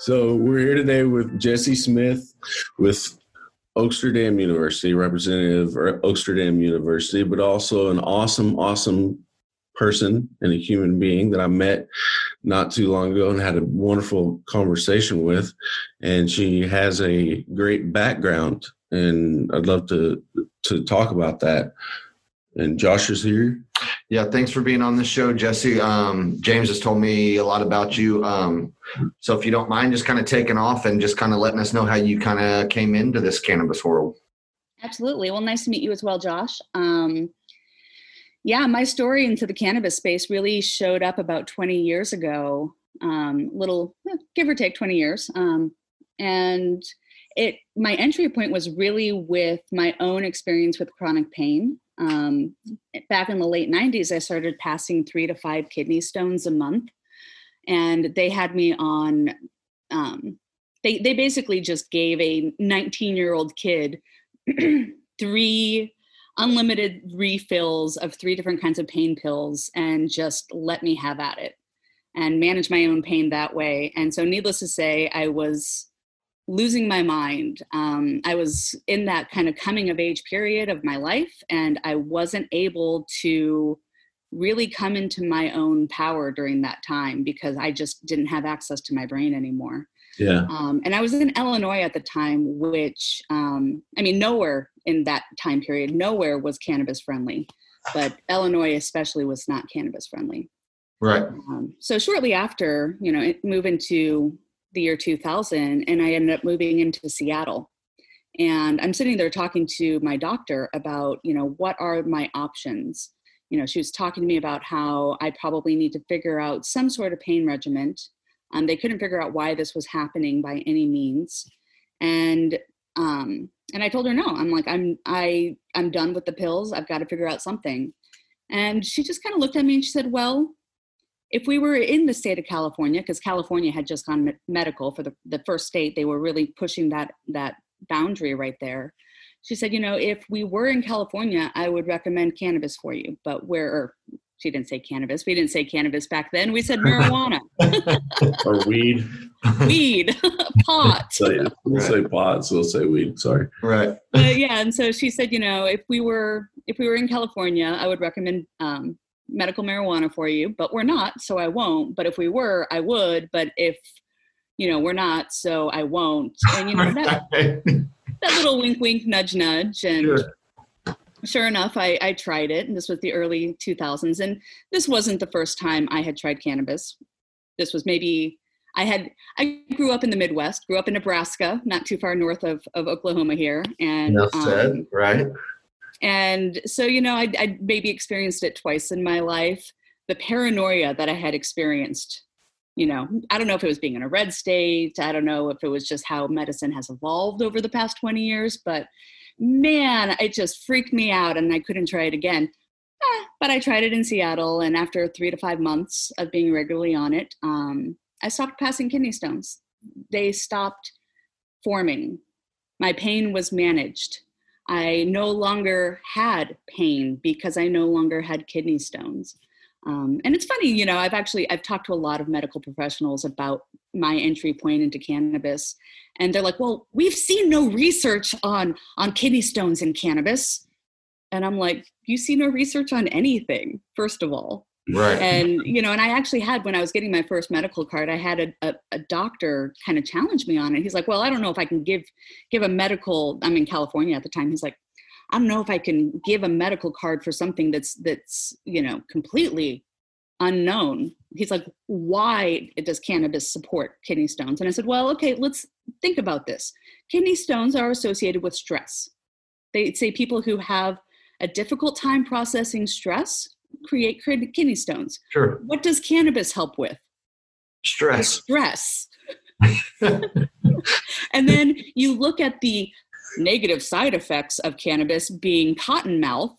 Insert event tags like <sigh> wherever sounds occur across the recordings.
So we're here today with Jesse Smith with Oaksterdam University, representative of Oaksterdam University, but also an awesome, awesome person and a human being that I met not too long ago and had a wonderful conversation with. And she has a great background, and I'd love to to talk about that. And Josh is here. Yeah, thanks for being on the show, Jesse. Um, James has told me a lot about you. Um, so if you don't mind just kind of taking off and just kind of letting us know how you kind of came into this cannabis world. Absolutely. Well, nice to meet you as well, Josh. Um, yeah, my story into the cannabis space really showed up about 20 years ago, um, little eh, give or take 20 years. Um, and it my entry point was really with my own experience with chronic pain. Um, back in the late 90s, I started passing three to five kidney stones a month. And they had me on, um, they, they basically just gave a 19 year old kid <clears throat> three unlimited refills of three different kinds of pain pills and just let me have at it and manage my own pain that way. And so, needless to say, I was losing my mind. Um, I was in that kind of coming of age period of my life, and I wasn't able to really come into my own power during that time because I just didn't have access to my brain anymore. Yeah. Um, and I was in Illinois at the time, which, um, I mean, nowhere in that time period, nowhere was cannabis friendly, but Illinois especially was not cannabis friendly. Right. Um, so shortly after, you know, move into the year 2000 and I ended up moving into Seattle. And I'm sitting there talking to my doctor about, you know, what are my options? You know, she was talking to me about how I probably need to figure out some sort of pain regimen. Um, they couldn't figure out why this was happening by any means. And um, and I told her no. I'm like, I'm I I'm done with the pills. I've got to figure out something. And she just kind of looked at me and she said, Well, if we were in the state of California, because California had just gone medical for the, the first state, they were really pushing that that boundary right there. She said, you know, if we were in California, I would recommend cannabis for you. But where she didn't say cannabis. We didn't say cannabis back then. We said marijuana <laughs> or weed. Weed, <laughs> <laughs> pot. so, yeah, we'll right. say pot, so we'll say weed. Sorry. Right. yeah, and so she said, you know, if we were if we were in California, I would recommend um, medical marijuana for you, but we're not, so I won't. But if we were, I would. But if you know we're not, so I won't. And you know <laughs> that, that little wink, wink, nudge, nudge, and. Sure. Sure enough, I, I tried it, and this was the early 2000s. And this wasn't the first time I had tried cannabis. This was maybe I had I grew up in the Midwest, grew up in Nebraska, not too far north of, of Oklahoma here, and um, right and so, you know, I, I maybe experienced it twice in my life. The paranoia that I had experienced, you know, I don't know if it was being in a red state. I don't know if it was just how medicine has evolved over the past 20 years, but man, it just freaked me out and I couldn't try it again. Eh, but I tried it in Seattle, and after three to five months of being regularly on it, um, I stopped passing kidney stones. They stopped forming. My pain was managed. I no longer had pain because I no longer had kidney stones. Um, and it's funny, you know, I've actually I've talked to a lot of medical professionals about my entry point into cannabis, and they're like, "Well, we've seen no research on on kidney stones in cannabis," and I'm like, "You see no research on anything, first of all." Right. And you know, and I actually had when I was getting my first medical card, I had a, a, a, doctor kind of challenge me on it. He's like, "Well, I don't know if I can give give a medical." I'm in California at the time. He's like, "I don't know if I can give a medical card for something that's that's you know completely unknown." He's like, "Why does cannabis support kidney stones?" And I said, "Well, okay, let's think about this. Kidney stones are associated with stress. They say people who have a difficult time processing stress create kidney stones. Sure. What does cannabis help with? Stress. stress. <laughs> and then you look at the negative side effects of cannabis being cotton mouth.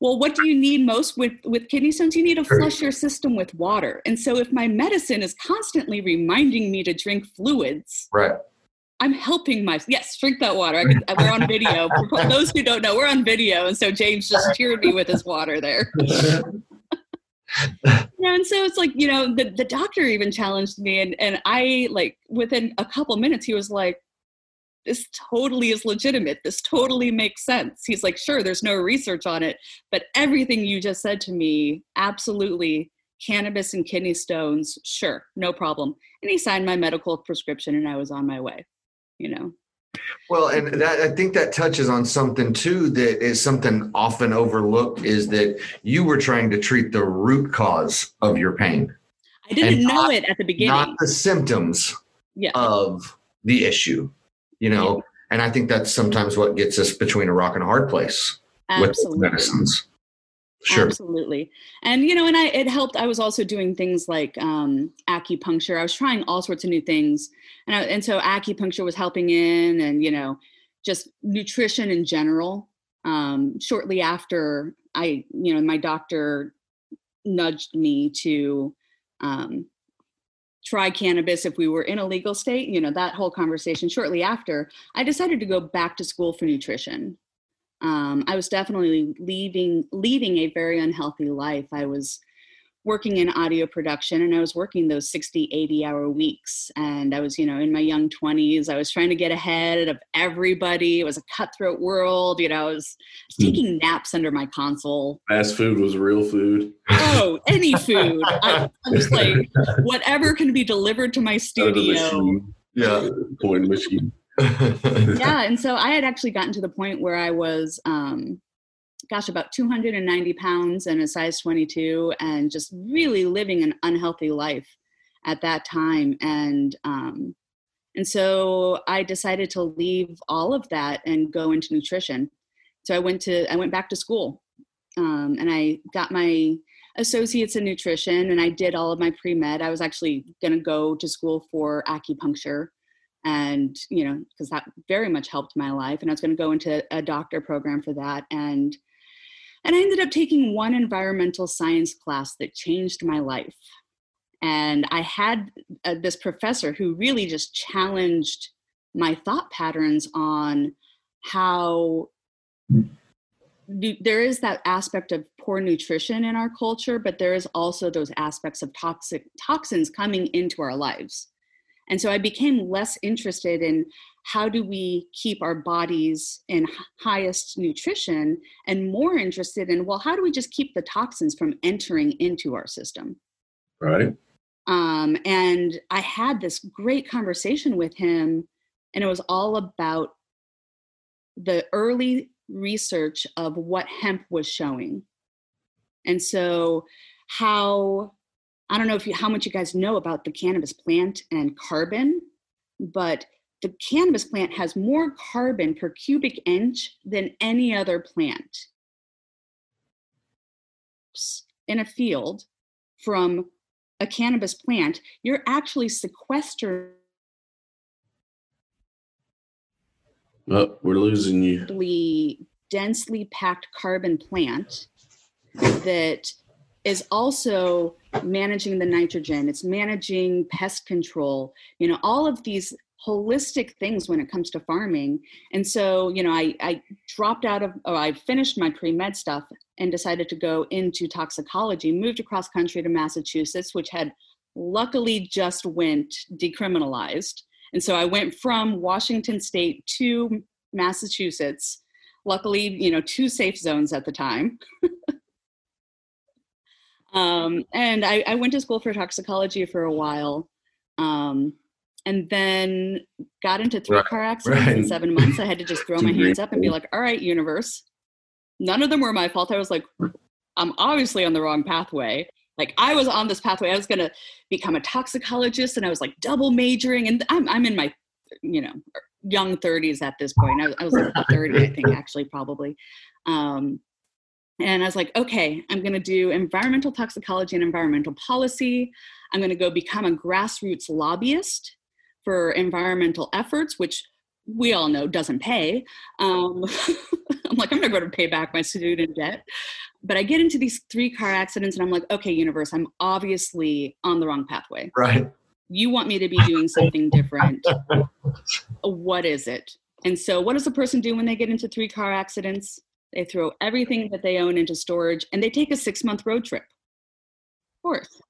Well, what do you need most with, with kidney stones? You need to flush your system with water. And so if my medicine is constantly reminding me to drink fluids, right. I'm helping myself. yes, drink that water. I can, uh, we're on video. For those who don't know, we're on video, and so James just cheered me with his water there. <laughs> know, and so it's like, you know, the, the doctor even challenged me and, and I like within a couple minutes, he was like, this totally is legitimate. This totally makes sense. He's like, sure, there's no research on it, but everything you just said to me, absolutely cannabis and kidney stones, sure, no problem. And he signed my medical prescription and I was on my way, you know. Well, and that I think that touches on something too that is something often overlooked is that you were trying to treat the root cause of your pain. I didn't know not, it at the beginning. Not the symptoms yeah. of the issue, you know. Yeah. And I think that's sometimes what gets us between a rock and a hard place Absolutely. with medicines. Sure. Absolutely. And you know, and I it helped. I was also doing things like um, acupuncture. I was trying all sorts of new things, and I, and so acupuncture was helping in, and you know, just nutrition in general. Um, shortly after, I you know, my doctor nudged me to um, try cannabis if we were in a legal state. You know, that whole conversation. Shortly after, I decided to go back to school for nutrition um, I was definitely leaving leading a very unhealthy life. I was working in audio production and I was working those 60, 80 hour weeks. And I was, you know, in my young 20s, I was trying to get ahead of everybody. It was a cutthroat world. You know, I was, hmm. taking naps under my console. Fast food was real food. Oh, any <laughs> food. I, I was like, whatever can be delivered to my studio. Yeah. <laughs> Point machine. <laughs> yeah, and so I had actually gotten to the point where I was, um, gosh, about 290 pounds and a size 22, and just really living an unhealthy life at that time. And um, and so I decided to leave all of that and go into nutrition. So I went to I went back to school, um, and I got my associates in nutrition, and I did all of my pre med. I was actually going to go to school for acupuncture and you know because that very much helped my life and i was going to go into a doctor program for that and and i ended up taking one environmental science class that changed my life. And i had uh, this professor who really just challenged my thought patterns on how there is that aspect of poor nutrition in our culture but there is also those aspects of toxic toxins coming into our lives and so I became less interested in how do we keep our bodies in highest nutrition and more interested in, well, how do we just keep the toxins from entering into our system? Right. Um, and I had this great conversation with him, and it was all about the early research of what hemp was showing. And so, how I don't know if you, how much you guys know about the cannabis plant and carbon, but the cannabis plant has more carbon per cubic inch than any other plant in a field from a cannabis plant, you're actually sequestering. Oh, we're losing you. Densely packed carbon plant that is also managing the nitrogen it's managing pest control you know all of these holistic things when it comes to farming. And so you know i, I dropped out of or i finished my pre-med stuff and decided to go into toxicology moved across country to massachusetts which had luckily just went decriminalized. And so i went from washington state to massachusetts luckily you know two safe zones at the time <laughs> Um, and I, I, went to school for toxicology for a while. Um, and then got into three right. car accidents right. in seven months. I had to just <laughs> throw my hands up and be like, all right, universe. None of them were my fault. I was like, I'm obviously on the wrong pathway. Like I was on this pathway. I was gonna become a toxicologist and I was like double majoring and I'm I'm in my you know young 30s at this point. I was, I was like 30, I think <laughs> actually probably. Um, and I was like, okay, I'm going to do environmental toxicology and environmental policy. I'm going to go become a grassroots lobbyist for environmental efforts, which we all know doesn't pay. Um, <laughs> I'm like, I'm not going to pay back my student debt. But I get into these three car accidents and I'm like, okay, universe, I'm obviously on the wrong pathway. Right. You want me to be doing something different. <laughs> what is it? And so, what does a person do when they get into three car accidents? They throw everything that they own into storage and they take a six month road trip. Of course.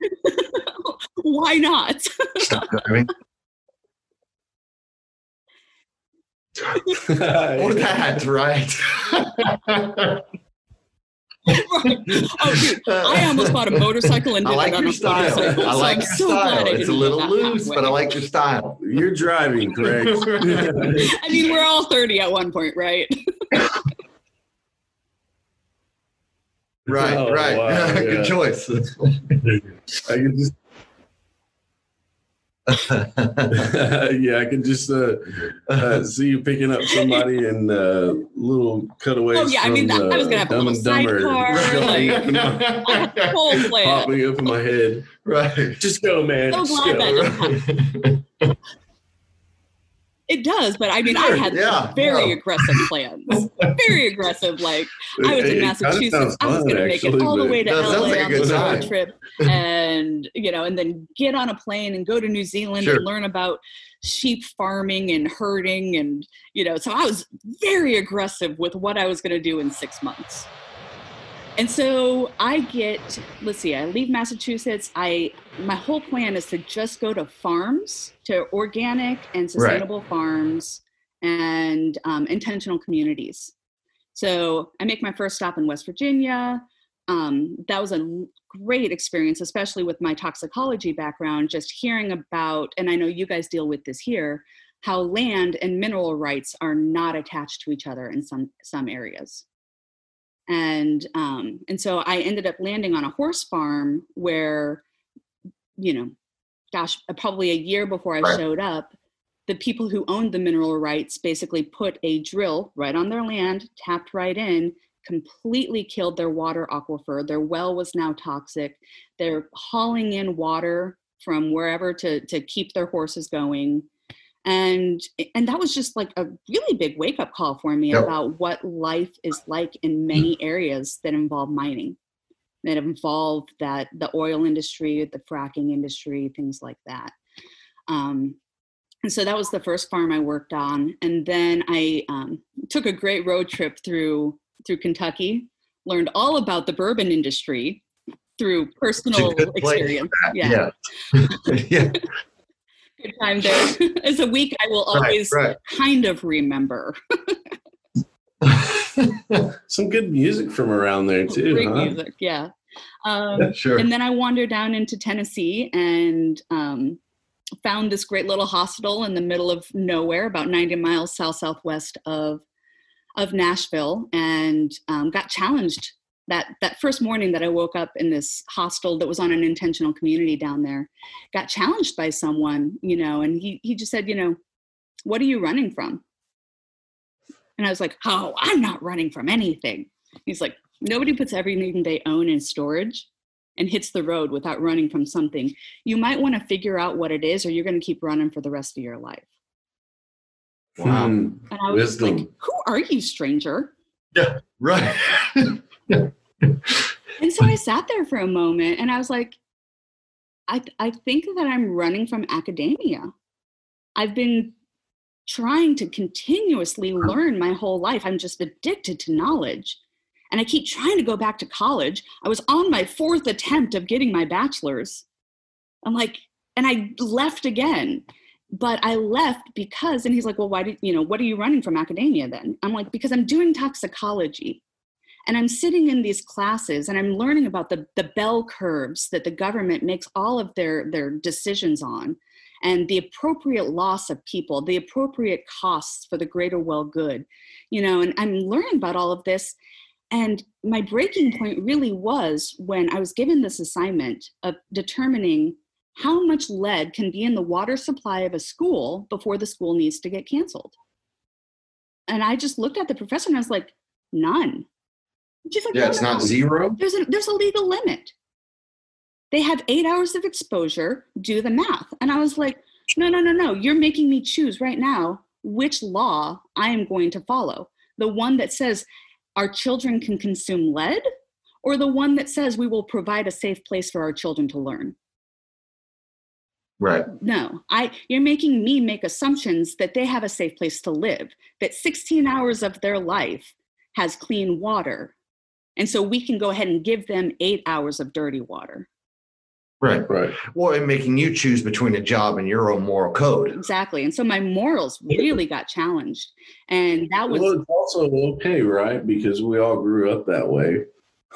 <laughs> Why not? Stop driving. <laughs> or that, right? <laughs> right. Oh, dude, I almost bought a motorcycle and I did like it your style. motorcycle. I like I'm your so style. It's a little loose, but I like your style. You're driving, correct? <laughs> <laughs> I mean, we're all 30 at one point, right? Right, Oh, right. wow, <laughs> yeah. Good choice. Uh, I can just, <laughs> yeah, I can just uh, uh, see you picking up somebody <laughs> in uh, little cutaways. Oh, yeah, I mean, from, I was uh, gonna have a Dumb little and Dumber sidecar, <laughs> like- up in my- I had a whole plan. popping up in my head. right. Just go, man. So glad go. that right. It does, but I mean, I had yeah, very no. aggressive plans. very aggressive. Like, I was in Massachusetts. I was going to make it all the way to LA like on this road trip, and you know, and then get on a plane and go to New Zealand Sure. and learn about sheep farming and herding, and you know, so I was very aggressive with what I was going to do in six months. And so I get, let's see, I leave Massachusetts. I my whole plan is to just go to farms, to organic and sustainable farms and um, intentional communities. So I make my first stop in West Virginia. Um, that was a great experience, especially with my toxicology background, just hearing about, and I know you guys deal with this here, how land and mineral rights are not attached to each other in some some areas. And um, and so I ended up landing on a horse farm where, you know, gosh, uh, probably a year before I Right. showed up, the people who owned the mineral rights basically put a drill right on their land, tapped right in, completely killed their water aquifer. Their well was now toxic. They're hauling in water from wherever to, to keep their horses going. And and that was just like a really big wake up call for me Yep. about what life is like in many areas that involve mining, that involve that the oil industry, the fracking industry, things like that. Um, and so that was the first farm I worked on, and then I um, took a great road trip through through Kentucky, learned all about the bourbon industry through personal good place for experience. Yeah, Yeah. <laughs> yeah. Good time there. <laughs> As a week, I will always right. kind of remember. <laughs> Some good music from around there too, Great huh? music, yeah. Um, <laughs> sure. and then I wandered down into Tennessee and um, found this great little hospital in the middle of nowhere, about 90 miles south southwest of of Nashville, and um, got challenged that that first morning that I woke up in this hostel that was on an intentional community down there. Got challenged by someone, you know, and he he just said, you know, what are you running from? And I was like, oh, I'm not running from anything. He's like, nobody puts everything they own in storage and hits the road without running from something. You might want to figure out what it is, or you're going to keep running for the rest of your life. Wow. Hmm. And I was Wisdom. like, who are you, stranger? Yeah, right. <laughs> <laughs> And so I sat there for a moment and I was like, I, I think that I'm running from academia. I've been trying to continuously learn my whole life. I'm just addicted to knowledge. And I keep trying to go back to college. I was on my fourth attempt of getting my bachelor's. I'm like, and I left again. But I left because, and he's like, well, why did, you know, what are you running from academia then? I'm like, because I'm doing toxicology and i'm sitting in these classes and i'm learning about the, the bell curves that the government makes all of their, their decisions on and the appropriate loss of people the appropriate costs for the greater well good you know and i'm learning about all of this. And my breaking point really was when i was given this assignment of determining how much lead can be in the water supply of a school before the school needs to get canceled. And i just looked at the professor and i was like none She's like, Yeah, "No, it's no, not no. zero. There's a there's a legal limit. They have eight hours of exposure. Do the math. And I was like, no, no, no, no. You're making me choose right now which law I am going to follow. The one that says our children can consume lead, or the one that says we will provide a safe place for our children to learn. Right. No, I you're making me make assumptions that they have a safe place to live, that 16 hours of their life has clean water, And so we can go ahead and give them eight hours of dirty water. Right. Right. Well, and making you choose between a job and your own moral code. Exactly. And so my morals really got challenged. And that was Well, it's also okay, right? Because we all grew up that way.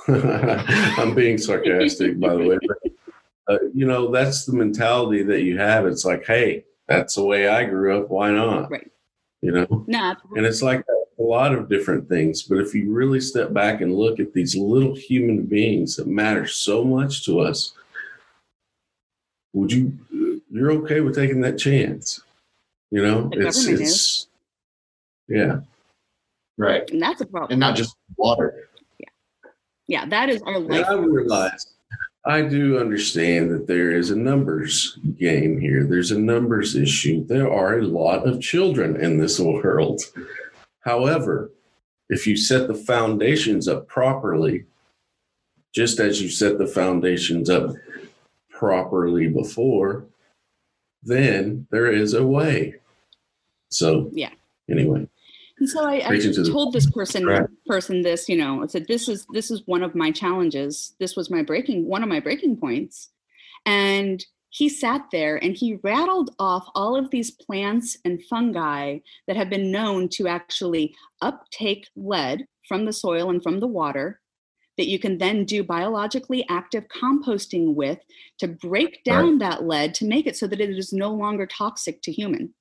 <laughs> I'm being sarcastic, by the way. But, uh, you know, that's the mentality that you have. It's like, hey, that's the way I grew up. Why not? Right. You know, no, and it's like a lot of different things. But if you really step back and look at these little human beings that matter so much to us, would you? You're okay with taking that chance? You know, The it's government it's yeah. Right. and that's a problem. And not just water. yeah, Yeah, that is our And life. I realize I do understand that there is a numbers game here. There's a numbers issue. There are a lot of children in this world. However, if you set the foundations up properly, just as you set the foundations up properly before, then there is a way. So, Yeah. Anyway, And so I, I Preaching to the- told this person person this, you know, I said this is this is one of my challenges. This was my breaking one of my breaking points. And he sat there and he rattled off all of these plants and fungi that have been known to actually uptake lead from the soil and from the water that you can then do biologically active composting with to break down that lead to make it so that it is no longer toxic to human.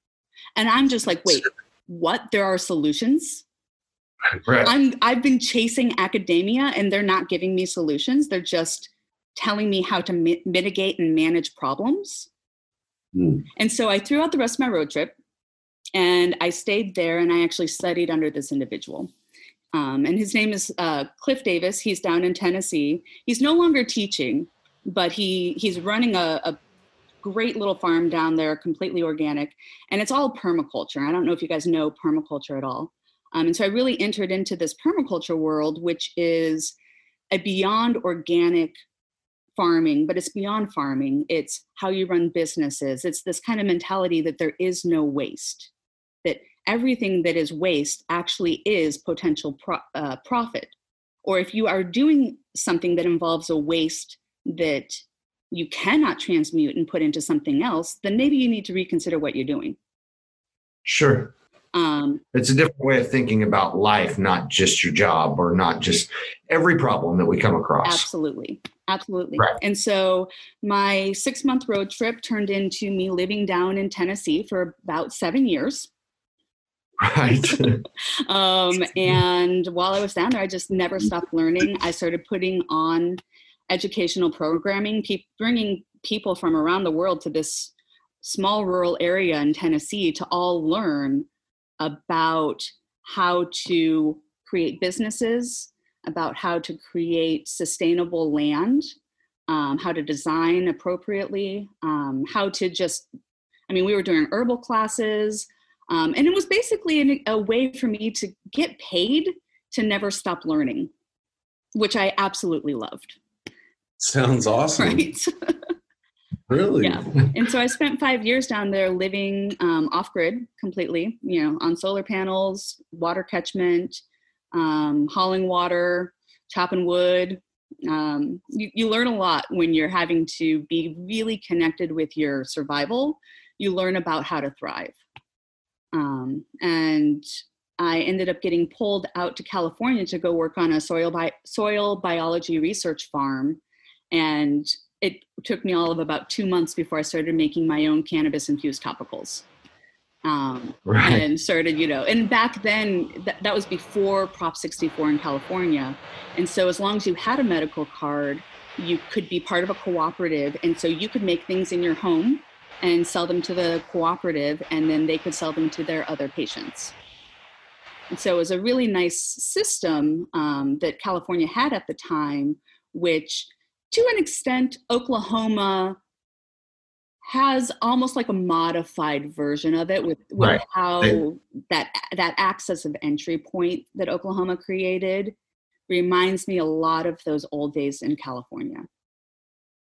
And I'm just like, wait, what? There are solutions? <laughs> Right. I'm I've been chasing academia and they're not giving me solutions. They're just telling me how to mi- mitigate and manage problems. Hmm. And so I threw out the rest of my road trip and I stayed there and I actually studied under this individual. Um, and his name is uh, Cliff Davis. He's down in Tennessee. He's no longer teaching, but he he's running a, a great little farm down there, completely organic, and it's all permaculture. I don't know if you guys know permaculture at all. Um, and so I really entered into this permaculture world, which is a beyond organic farming, but it's beyond farming. It's how you run businesses. It's this kind of mentality that there is no waste, that everything that is waste actually is potential pro- uh, profit. Or if you are doing something that involves a waste that you cannot transmute and put into something else, then maybe you need to reconsider what you're doing. Sure. Um, It's a different way of thinking about life, not just your job or not just every problem that we come across. Absolutely. Absolutely. Right. And so my six month road trip turned into me living down in Tennessee for about seven years. Right. <laughs> <laughs> Um, and while I was down there, I just never stopped learning. I started putting on educational programming, pe- bringing people from around the world to this small rural area in Tennessee to all learn about how to create businesses, about how to create sustainable land, um, how to design appropriately, um, how to just, I mean, we were doing herbal classes. Um, and it was basically an, a way for me to get paid to never stop learning, which I absolutely loved. sounds awesome. <laughs> Right. <laughs> Really? Yeah. and so I spent five years down there living um, off grid completely, you know, on solar panels, water catchment, um, hauling water, chopping wood. Um, you, you learn a lot when you're having to be really connected with your survival. You learn about how to thrive. Um, and I ended up getting pulled out to California to go work on a soil bi- soil biology research farm, and it took me all of about two months before I started making my own cannabis infused topicals. Um, Right. and started, you know, and back then th- that was before Prop 64 in California. And so as long as you had a medical card, you could be part of a cooperative. And so you could make things in your home and sell them to the cooperative, and then they could sell them to their other patients. And so it was a really nice system um, that California had at the time, which to an extent, Oklahoma has almost like a modified version of it with, with Right. how They- that that access of entry point that Oklahoma created reminds me a lot of those old days in California.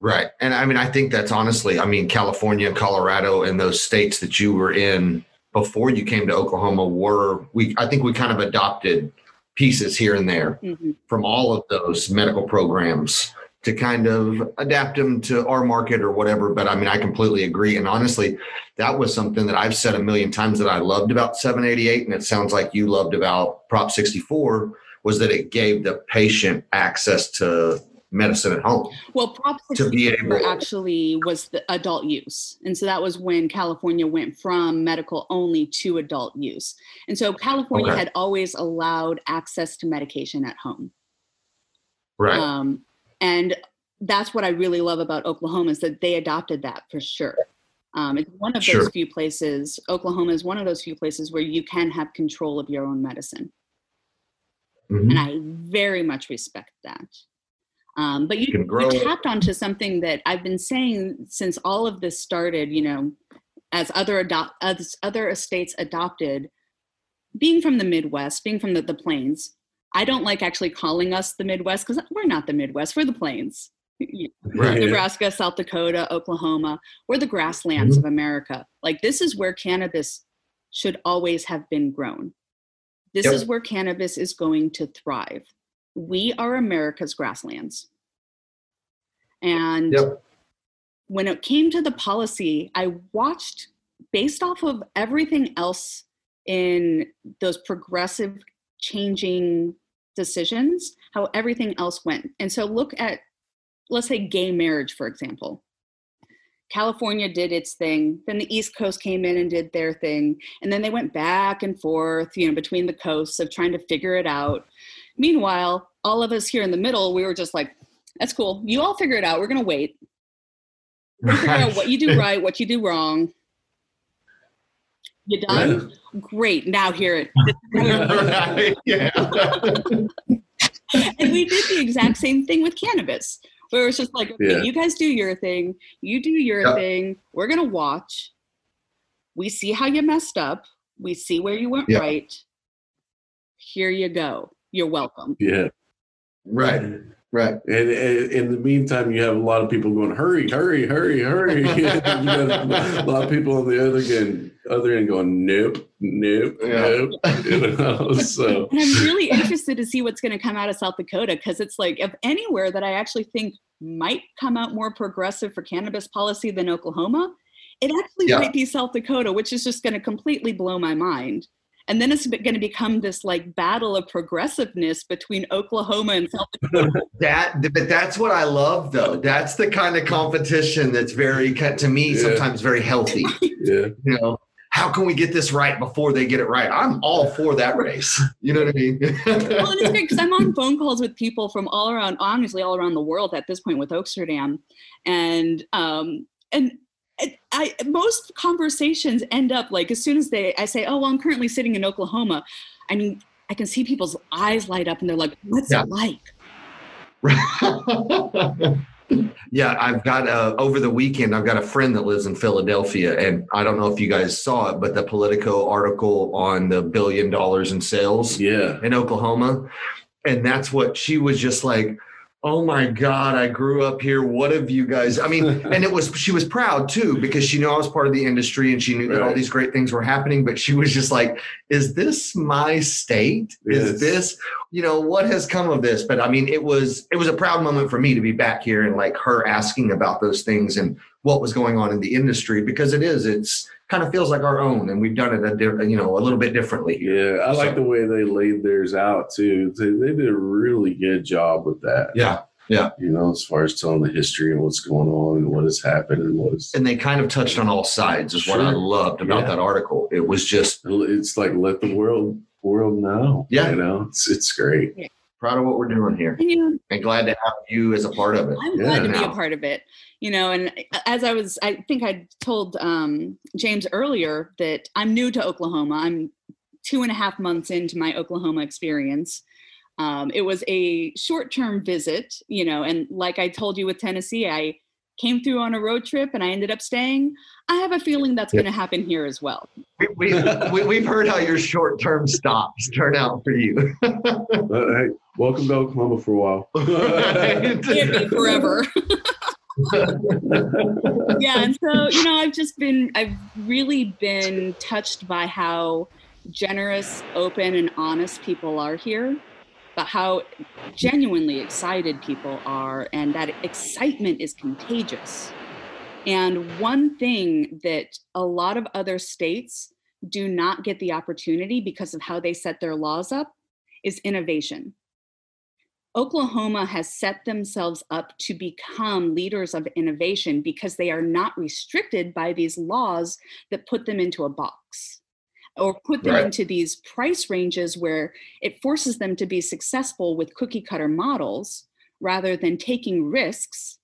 Right. And I mean, I think that's honestly, I mean, California, Colorado, and those states that you were in before you came to Oklahoma were, we, I think we kind of adopted pieces here and there Mhm. from all of those medical programs to kind of adapt them to our market or whatever. But I mean, I completely agree. And honestly, that was something that I've said a million times that I loved about 788, and it sounds like you loved about Prop 64 was that it gave the patient access to medicine at home. Well, Prop To be 64 able- actually was the adult use. And so that was when California went from medical only to adult use. And so California Okay. had always allowed access to medication at home. Right. Um, and that's what I really love about Oklahoma is that they adopted that for sure. Um, it's one of Sure. those few places, Oklahoma is one of those few places where you can have control of your own medicine. Mhm. And I very much respect that. Um, but you, grow you tapped onto something that I've been saying since all of this started, you know, as other adopt as other estates adopted, being from the Midwest, being from the, the plains, I don't like actually calling us the Midwest because we're not the Midwest, we're the plains. <laughs> Right. Nebraska, South Dakota, Oklahoma, we're the grasslands Mm-hmm. of America. Like this is where cannabis should always have been grown. This Yep. is where cannabis is going to thrive. We are America's grasslands. And Yep. when it came to the policy, I watched based off of everything else in those progressive changing decisions, how everything else went. And so look at, let's say, gay marriage, for example. California did its thing, then the East Coast came in and did their thing, and then they went back and forth, you know, between the coasts of trying to figure it out. Meanwhile, all of us here in the middle, we were just like, that's cool. You all figure it out. We're going to wait. We're figure out what you do <laughs> right, what you do wrong. You done? Great. Now hear it. Right. <laughs> <laughs> And we did the exact same thing with cannabis, where it's just like, okay, Yeah. you guys do your thing, you do your Yep. thing. We're gonna watch. We see how you messed up. We see where you went Yep. right. Here you go. You're welcome. Yeah. right. Right. And, and in the meantime, you have a lot of people going, hurry, hurry, hurry, hurry. <laughs> you got a lot of people on the other end, other end going, nope, nope, Yeah. nope. <laughs> You know, so And I'm really interested to see what's going to come out of South Dakota because it's like, if anywhere that I actually think might come out more progressive for cannabis policy than Oklahoma, it actually Yeah. might be South Dakota, which is just going to completely blow my mind. And then it's going to become this like battle of progressiveness between Oklahoma and South Dakota. <laughs> That, but that's what I love, though. That's the kind of competition that's very, to me, Yeah. sometimes very healthy. <laughs> yeah. You know, how can we get this right before they get it right? I'm all for that race. <laughs> You know what I mean? well, and it's great because I'm on phone calls with people from all around, honestly, all around the world at this point with Oaksterdam, and um, and it- I most conversations end up like as soon as they I say, oh well, I'm currently sitting in Oklahoma. I mean, I can see people's eyes light up and they're like, what's Yeah. it like? <laughs> yeah, I've got uh, over the weekend. I've got a friend that lives in Philadelphia, and I don't know if you guys saw it, but the Politico article on the billion dollars in sales Yeah. in Oklahoma, and that's what she was just like. Oh my God, I grew up here. What have you guys? I mean, <laughs> and it was, she was proud too because she knew I was part of the industry and she knew that all these great things were happening. But she was just like, is this my state? Yes. Is this, you know, what has come of this? But I mean, it was, it was a proud moment for me to be back here and like her asking about those things and what was going on in the industry because it is, it's kind of feels like our own and we've done it a di- you know, a little bit differently here. Yeah. I like the way they laid theirs out too. They, they did a really good job with that. Yeah. Yeah. You know, as far as telling the history and what's going on and what has happened and what is. and they kind of touched on all sides is what I loved about Yeah. that article. It was just It's like let the world world know. Yeah. You know, it's it's great. proud of what we're doing here And and glad to have you as a part of it. I'm glad to be a part of it. You know, and as I was, I think I told um, James earlier that I'm new to Oklahoma. I'm two and a half months into my Oklahoma experience. Um, it was a short term visit, you know, and like I told you with Tennessee, I came through on a road trip and I ended up staying. I have a feeling that's Yeah. going to happen here as well. We, we, we, we've heard how your short term stops turn out for you. But hey, welcome to Oklahoma for a while. <laughs> Can't be forever. <laughs> <laughs> yeah and so you know i've just been i've really been touched by how generous, open, and honest people are here, but how genuinely excited people are, and that excitement is contagious. And one thing that a lot of other states do not get the opportunity because of how they set their laws up is innovation. Oklahoma has set themselves up to become leaders of innovation because they are not restricted by these laws that put them into a box or put them right. into these price ranges where it forces them to be successful with cookie cutter models rather than taking risks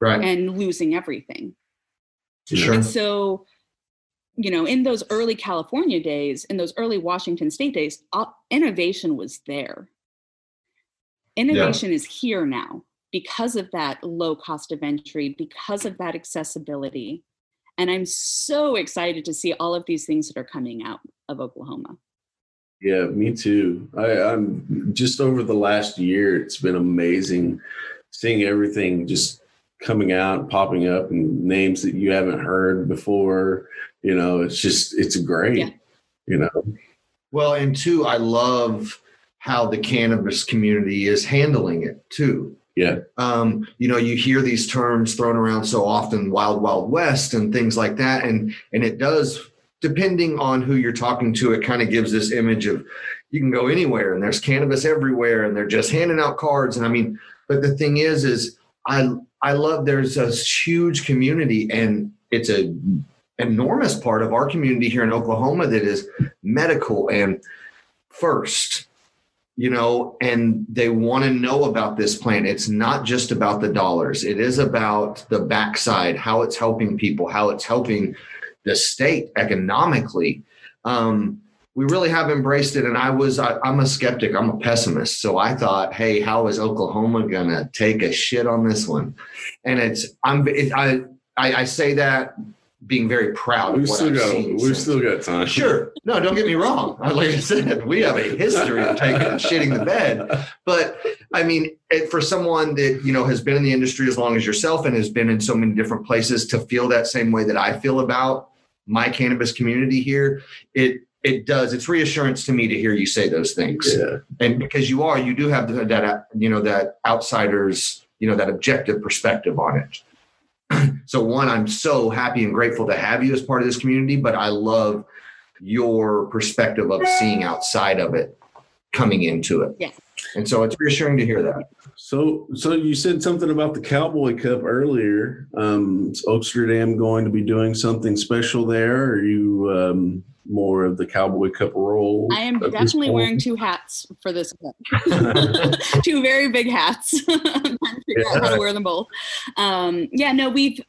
right. and losing everything. Sure. And so, you know, in those early California days, in those early Washington state days, uh, innovation was there. Innovation yeah. is here now because of that low cost of entry, because of that accessibility. And I'm so excited to see all of these things that are coming out of Oklahoma. Yeah, me too. I, I'm just over the last year, it's been amazing seeing everything just coming out, popping up, and names that you haven't heard before. You know, it's just it's great. Yeah. You know. Well, and two, I love how the cannabis community is handling it too. Yeah. Um, you know, you hear these terms thrown around so often, wild, wild west and things like that. And and it does, depending on who you're talking to, it kind of gives this image of you can go anywhere and there's cannabis everywhere and they're just handing out cards. And I mean, but the thing is, is I I love there's a huge community and it's a enormous part of our community here in Oklahoma that is medical and first you know, and they want to know about this plan. It's not just about the dollars. It is about the backside, how it's helping people, how it's helping the state economically. Um, we really have embraced it. And I was, I, am a skeptic. I'm a pessimist. So I thought, hey, how is Oklahoma gonna take a shit on this one? And it's, I'm, it, I, I, I say that being very proud we've still got we've still got time. Sure. No don't get me wrong. <laughs> Like i said we have a history of taking <laughs> shitting the bed. But i mean it, for someone that you know has been in the industry as long as yourself and has been in so many different places to feel that same way that i feel about my cannabis community here it it does it's reassurance to me to hear you say those things. Yeah. and because you are you do have that you know that outsiders you know that objective perspective on it <clears throat> so one i'm so happy and grateful to have you as part of this community but i love your perspective of seeing outside of it coming into it. Yeah and so it's reassuring to hear that. So so you said something about the cowboy cup earlier. Um is oaksterdam going to be doing something special there? Are you um more of the cowboy cup role. I am definitely wearing two hats for this event. <laughs> <laughs> two very big hats. <laughs> I'm trying to figure yeah. out how to wear them both. Um, yeah, no, we've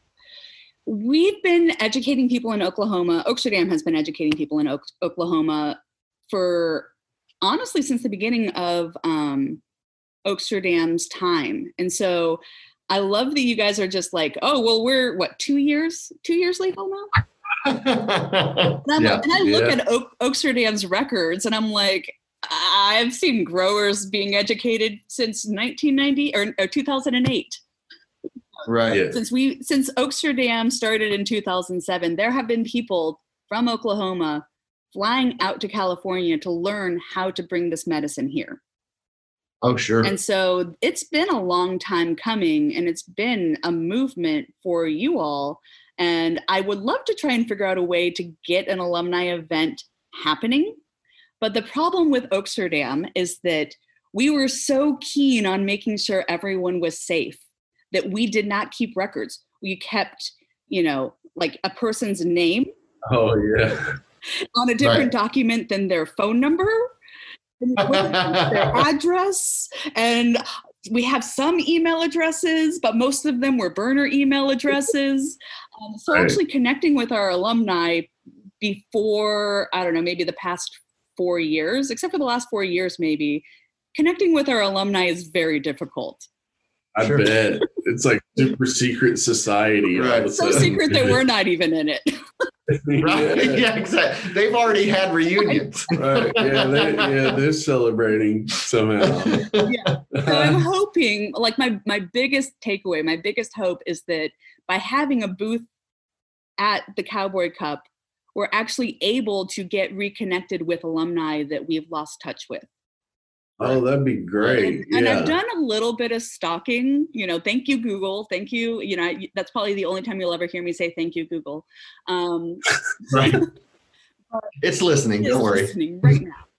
we've been educating people in Oklahoma. Oaksterdam has been educating people in o- Oklahoma for honestly since the beginning of um, Oaksterdam's time, and so. I love that you guys are just like, oh, well, we're what, two years, two years legal now? <laughs> and, yeah, and, I look yeah. at Oak, Oaksterdam's records and I'm like, I've seen growers being educated since 1990 or, or 2008. Right. Since we since Oaksterdam started in 2007, there have been people from Oklahoma flying out to California to learn how to bring this medicine here. Oh, sure. And so it's been a long time coming and it's been a movement for you all and I would love to try and figure out a way to get an alumni event happening. But the problem with Oaksterdam is that we were so keen on making sure everyone was safe that we did not keep records. We kept, you know, like a person's name. Oh, yeah. On a different right. document than their phone number, their address, and we have some email addresses, but most of them were burner email addresses. Um, so right. actually connecting with our alumni before, I don't know, maybe the past four years, except for the last four years, maybe, connecting with our alumni is very difficult. I sure. bet. It's like super secret society. Right. So secret that we're not even in it. <laughs> right? <laughs> Yeah. yeah. exactly. They've already had reunions. <laughs> right. Yeah, they, yeah, they're celebrating somehow. <laughs> yeah. So I'm hoping, like my my biggest takeaway, my biggest hope is that by having a booth at the Cowboy Cup, we're actually able to get reconnected with alumni that we've lost touch with. Oh, that'd be great. And, and yeah. I've done a little bit of stalking. You know, thank you, Google. Thank you. You know, I, that's probably the only time you'll ever hear me say thank you, Google. Um, <laughs> right. It's listening. Don't worry. Listening right <laughs> now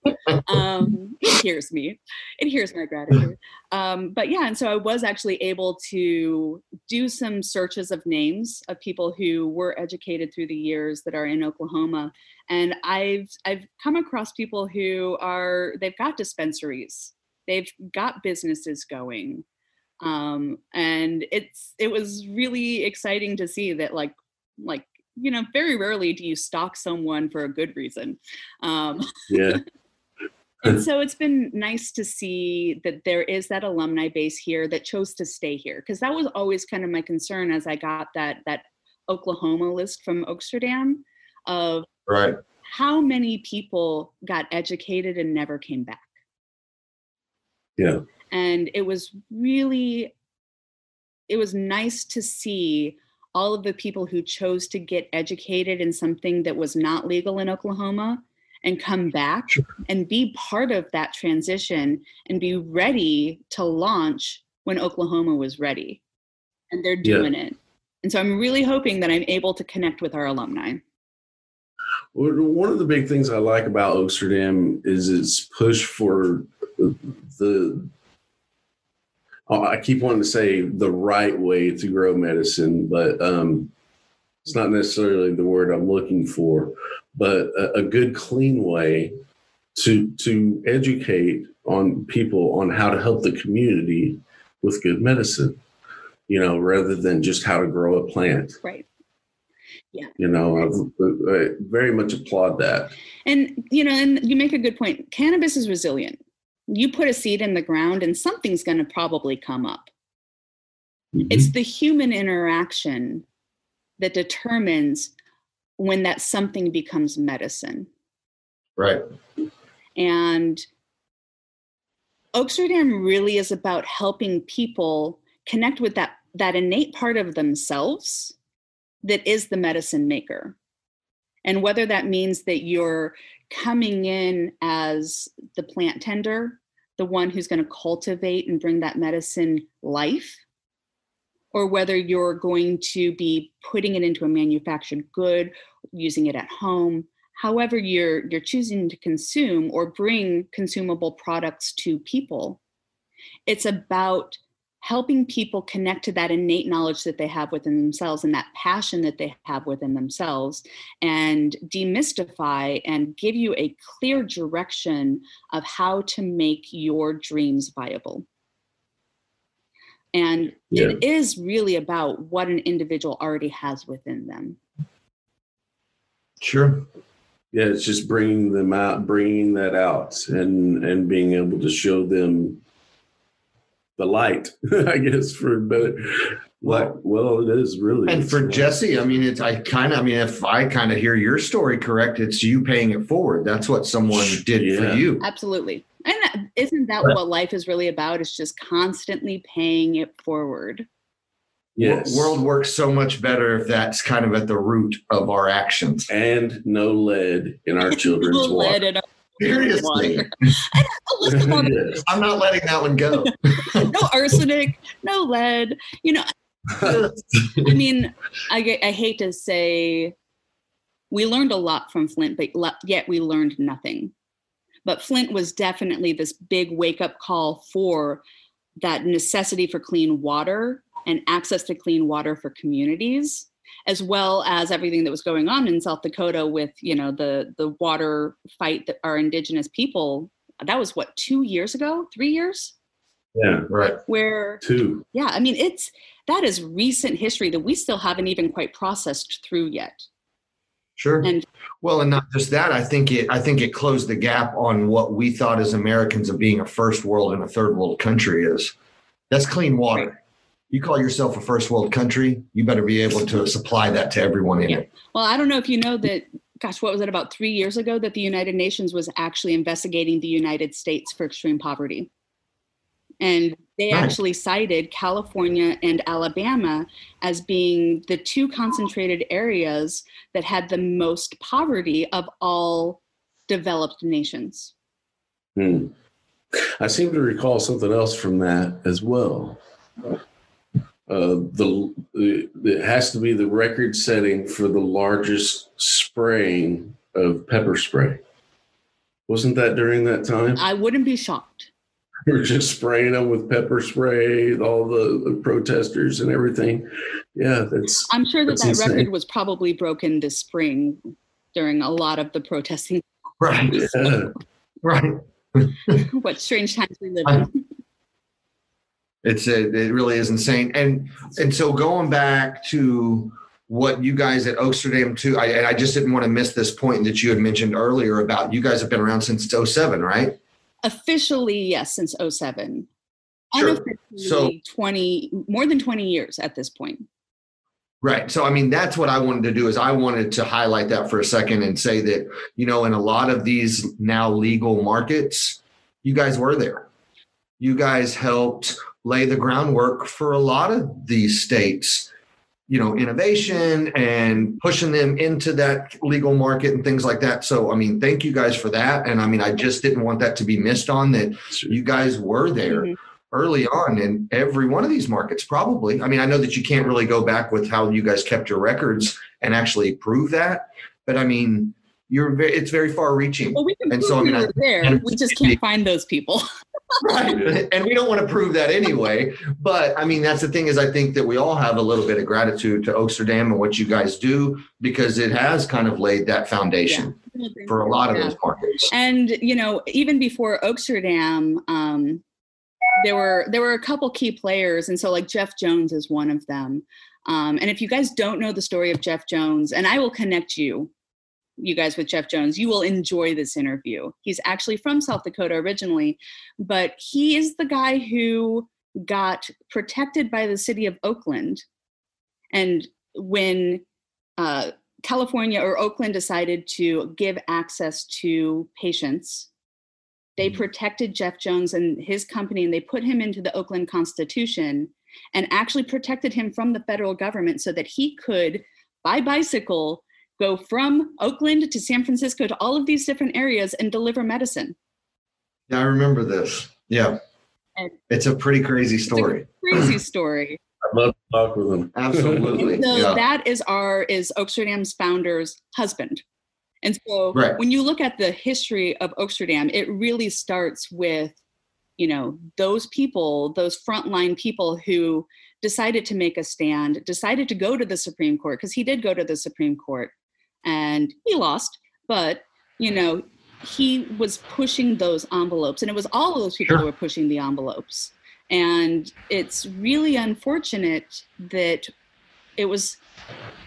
um, it hears me. It hears my gratitude. Um, but yeah, and so I was actually able to do some searches of names of people who were educated through the years that are in Oklahoma, and I've I've come across people who are they've got dispensaries, they've got businesses going. Um, and it's it was really exciting to see that like like you know very rarely do you stalk someone for a good reason. Um, yeah. <laughs> And so it's been nice to see that there is that alumni base here that chose to stay here because that was always kind of my concern as i got that that oklahoma list from oaksterdam of right. how many people got educated and never came back. Yeah. And it was really it was nice to see all of the people who chose to get educated in something that was not legal in oklahoma and come back sure. and be part of that transition and be ready to launch when Oklahoma was ready. And they're doing yeah. it. And so I'm really hoping that I'm able to connect with our alumni. One of the big things I like about Oaksterdam is its push for the, I keep wanting to say the right way to grow medicine, but um, it's not necessarily the word I'm looking for but a, a good, clean way to to educate on people on how to help the community with good medicine. You know, rather than just how to grow a plant. Right. Yeah. You know, I, I very much applaud that. And you know, and you make a good point. Cannabis is resilient. You put a seed in the ground, and something's going to probably come up. Mm-hmm. It's the human interaction that determines when that something becomes medicine. Right. And Oaksterdam really is about helping people connect with that that innate part of themselves that is the medicine maker. And whether that means that you're coming in as the plant tender, the one who's going to cultivate and bring that medicine life, or whether you're going to be putting it into a manufactured good, using it at home, however you're you're choosing to consume or bring consumable products to people. It's about helping people connect to that innate knowledge that they have within themselves and that passion that they have within themselves and demystify and give you a clear direction of how to make your dreams viable. And yeah. it is really about what an individual already has within them. Sure. Yeah, it's just bringing them out, bringing that out, and and being able to show them the light. <laughs> I guess for better, like well, it is really. And for Jesse, I mean, it's I kind of, I mean, if I kind of hear your story correct, it's you paying it forward. That's what someone did yeah. for you. Absolutely. And uh, isn't that what life is really about? It's just constantly paying it forward. Yes. World works so much better if that's kind of at the root of our actions. And no lead in our <laughs> children's no water. Lead in our Seriously. <laughs> <laughs> I'm not letting that one go. <laughs> no arsenic, no lead. You know, I mean, I, I hate to say we learned a lot from Flint, but yet we learned nothing. But Flint was definitely this big wake up call for that necessity for clean water and access to clean water for communities as well as everything that was going on in South Dakota with you know the the water fight that our indigenous people that was what 2 years ago 3 years yeah right where two yeah i mean it's that is recent history that we still haven't even quite processed through yet Sure. And well, and not just that, I think it I think it closed the gap on what we thought as Americans of being a first world and a third world country is. That's clean water. You call yourself a first world country, you better be able to supply that to everyone in yeah. it. Well, I don't know if you know that gosh, what was it about 3 years ago that the United Nations was actually investigating the United States for extreme poverty. And they Right. actually cited California and Alabama as being the two concentrated areas that had the most poverty of all developed nations. Hmm. I seem to recall something else from that as well. Uh, the it has to be the record setting for the largest spraying of pepper spray. Wasn't that during that time? I wouldn't be shocked. We <laughs> were just spraying them with pepper spray, all the, the protesters and everything. Yeah, that's I'm sure that that insane. record was probably broken this spring during a lot of the protesting. Right. yeah. Right. <laughs> <laughs> what strange times we live in. It's a, it really is insane. And and so going back to what you guys at Oaksterdam too, I, I just didn't want to miss this point that you had mentioned earlier about you guys have been around since 07, right? Officially, yes, since 07. Sure. Unofficially, So- 20, more than 20 years at this point. Right. So I mean that's what I wanted to do is I wanted to highlight that for a second and say that, you know, in a lot of these now legal markets, you guys were there. You guys helped lay the groundwork for a lot of these states, you know, innovation and pushing them into that legal market and things like that. So I mean, thank you guys for that. And I mean, I just didn't want that to be missed on that you guys were there Mhm. early on in every one of these markets probably i mean i know that you can't really go back with how you guys kept your records and actually prove that but i mean you're very it's very far reaching Well, we can And so, I we mean, I- there. and- We just can't find those people. <laughs> right. And we don't want to prove that anyway but i mean that's the thing is i think that we all have a little bit of gratitude to oaksterdam and what you guys do because it has kind of laid that foundation for a lot of Yeah. those markets. And you know, even before Oaksterdam, um, there were there were a couple key players, and so like Jeff Jones is one of them. Um, and if you guys don't know the story of Jeff Jones, and I will connect you, you guys with Jeff Jones, you will enjoy this interview. He's actually from South Dakota originally, but he is the guy who got protected by the city of Oakland, and when uh, California or Oakland decided to give access to patients. They Mhm. protected Jeff Jones and his company and they put him into the Oakland Constitution and actually protected him from the federal government so that he could, by bicycle, go from Oakland to San Francisco to all of these different areas and deliver medicine. yeah i remember this yeah And- it's a pretty crazy story Crazy <clears throat> story. I'd love to talk with them. absolutely so yeah. that is our is Oaksterdam's founder's husband. And so Right. when you look at the history of Oaksterdam, it really starts with, you know, those people, those frontline people who decided to make a stand, decided to go to the Supreme Court, because he did go to the Supreme Court and he lost, but you know, he was pushing those envelopes, and it was all of those people Sure. who were pushing the envelopes. And it's really unfortunate that it was,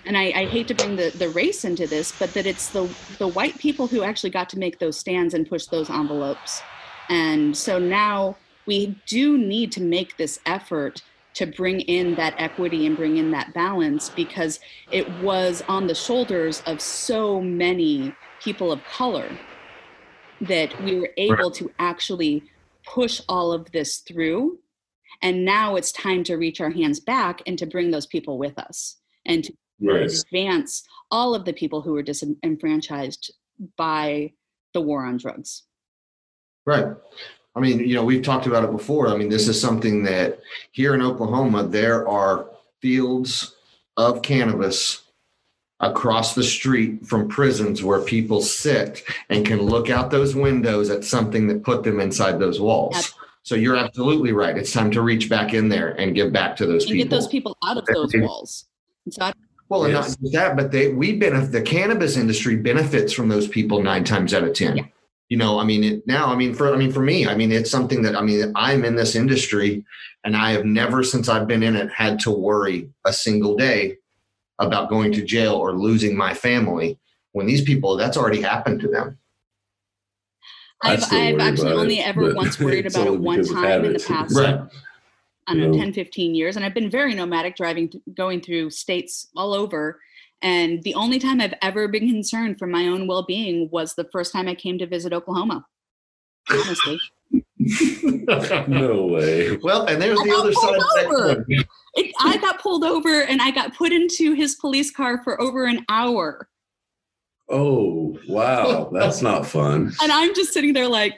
and I, I hate to bring the, the race into this, but that it's the, the white people who actually got to make those stands and push those envelopes. And so now we do need to make this effort to bring in that equity and bring in that balance because it was on the shoulders of so many people of color that we were able to actually push all of this through. And now it's time to reach our hands back and to bring those people with us and to Right. advance all of the people who were disenfranchised by the war on drugs. Right. I mean, you know, we've talked about it before. I mean, this is something that here in Oklahoma, there are fields of cannabis across the street from prisons where people sit and can look out those windows at something that put them inside those walls. Absolutely. So you're absolutely right. It's time to reach back in there and give back to those And people. get those people out of those walls. So I, Well, and not just that, but they we benefit the cannabis industry benefits from those people nine times out of ten. Yeah. You know, I mean, it, now, I mean, for I mean, for me, I mean, it's something that I mean, I'm in this industry, and I have never, since I've been in it, had to worry a single day about going to jail or losing my family. When these people, that's already happened to them. I I've, I've actually only it, ever once worried <laughs> about it one time in the past, Right. I don't know, No. 10, 15 years. And I've been very nomadic driving, going through states all over. And the only time I've ever been concerned for my own well being was the first time I came to visit Oklahoma. Honestly. <laughs> no way. Well, and there's I the other side of that over. It, I got pulled over and I got put into his police car for over an hour. Oh, wow. That's not fun. And I'm just sitting there like,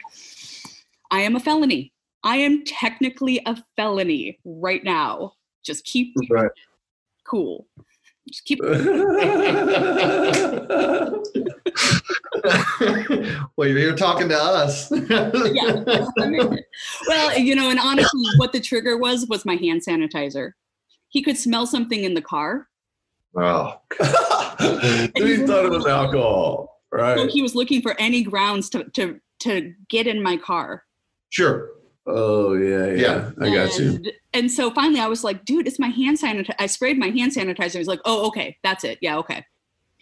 I am a felony. I am technically a felony right now. Just keep Right. cool. Just keep <laughs> well, you're talking to us. yeah. well, you know, and honestly, what the trigger was was my hand sanitizer. He could smell something in the car. Oh, <laughs> he thought it was alcohol, right? So he was looking for any grounds to to to get in my car. sure. Oh, yeah, yeah. Yeah. I got you. And, And so finally I was like, dude, it's my hand sanitizer. I sprayed my hand sanitizer. He's like, oh, okay, that's it. Yeah, okay.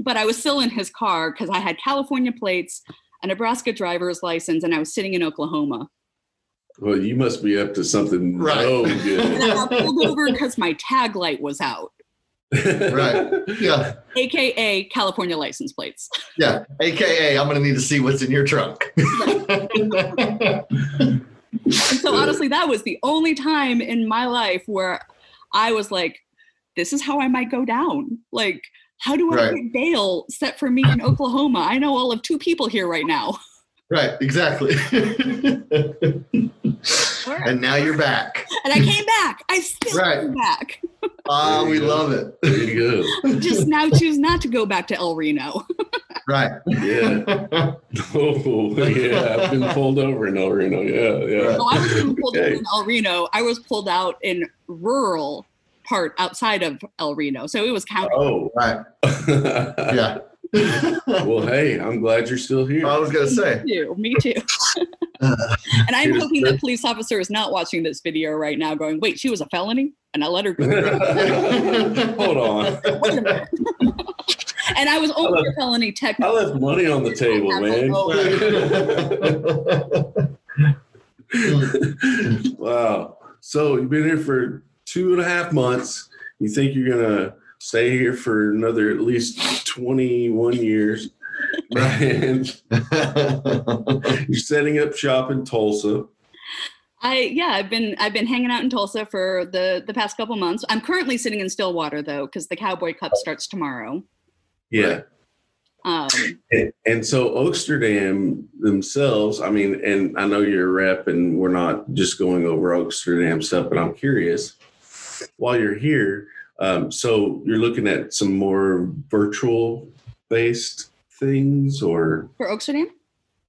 But I was still in his car because I had California plates, a Nebraska driver's license, and I was sitting in Oklahoma. Well, you must be up to something Right. no good. I pulled over because my tag light was out, Right. Yeah. aka California license plates. Yeah. AKA, I'm going to need to see what's in your trunk. <laughs> And so honestly, that was the only time in my life where I was like, this is how I might go down. Like, how do I Right. get bail set for me in Oklahoma? I know all of two people here right now. right. Exactly. and now you're back. And I came back. I still Right. came back. Ah, There you we go. love it. There you go. Just now choose not to go back to El Reno. <laughs> Right. Yeah. <laughs> Oh, yeah. I've been pulled over in El Reno. Yeah, yeah. So I was being pulled over in El Reno. I was pulled out in rural part outside of El Reno. So it was county. Oh, <laughs> right. yeah. <laughs> Yeah. well, hey, I'm glad you're still here. I was going to say. Me too. Me too. and I'm hoping that police officer is not watching this video right now going, wait, she was a felony? And I let her go. Hold on. Wait a minute. and I was only a felony I left money on the table, man. <laughs> wow. So you've been here for two and a half months. You think you're gonna stay here for another at least 21 years. <laughs> And <laughs> you're setting up shop in Tulsa. I yeah, I've been I've been hanging out in Tulsa for the the past couple months. I'm currently sitting in Stillwater though, because the Cowboy Cup starts tomorrow. Yeah. Um, And, and so Oaksterdam themselves, I mean, and I know you're a rep and we're not just going over Oaksterdam stuff, but I'm curious while you're here. Um, so you're looking at some more virtual based things or for Oaksterdam?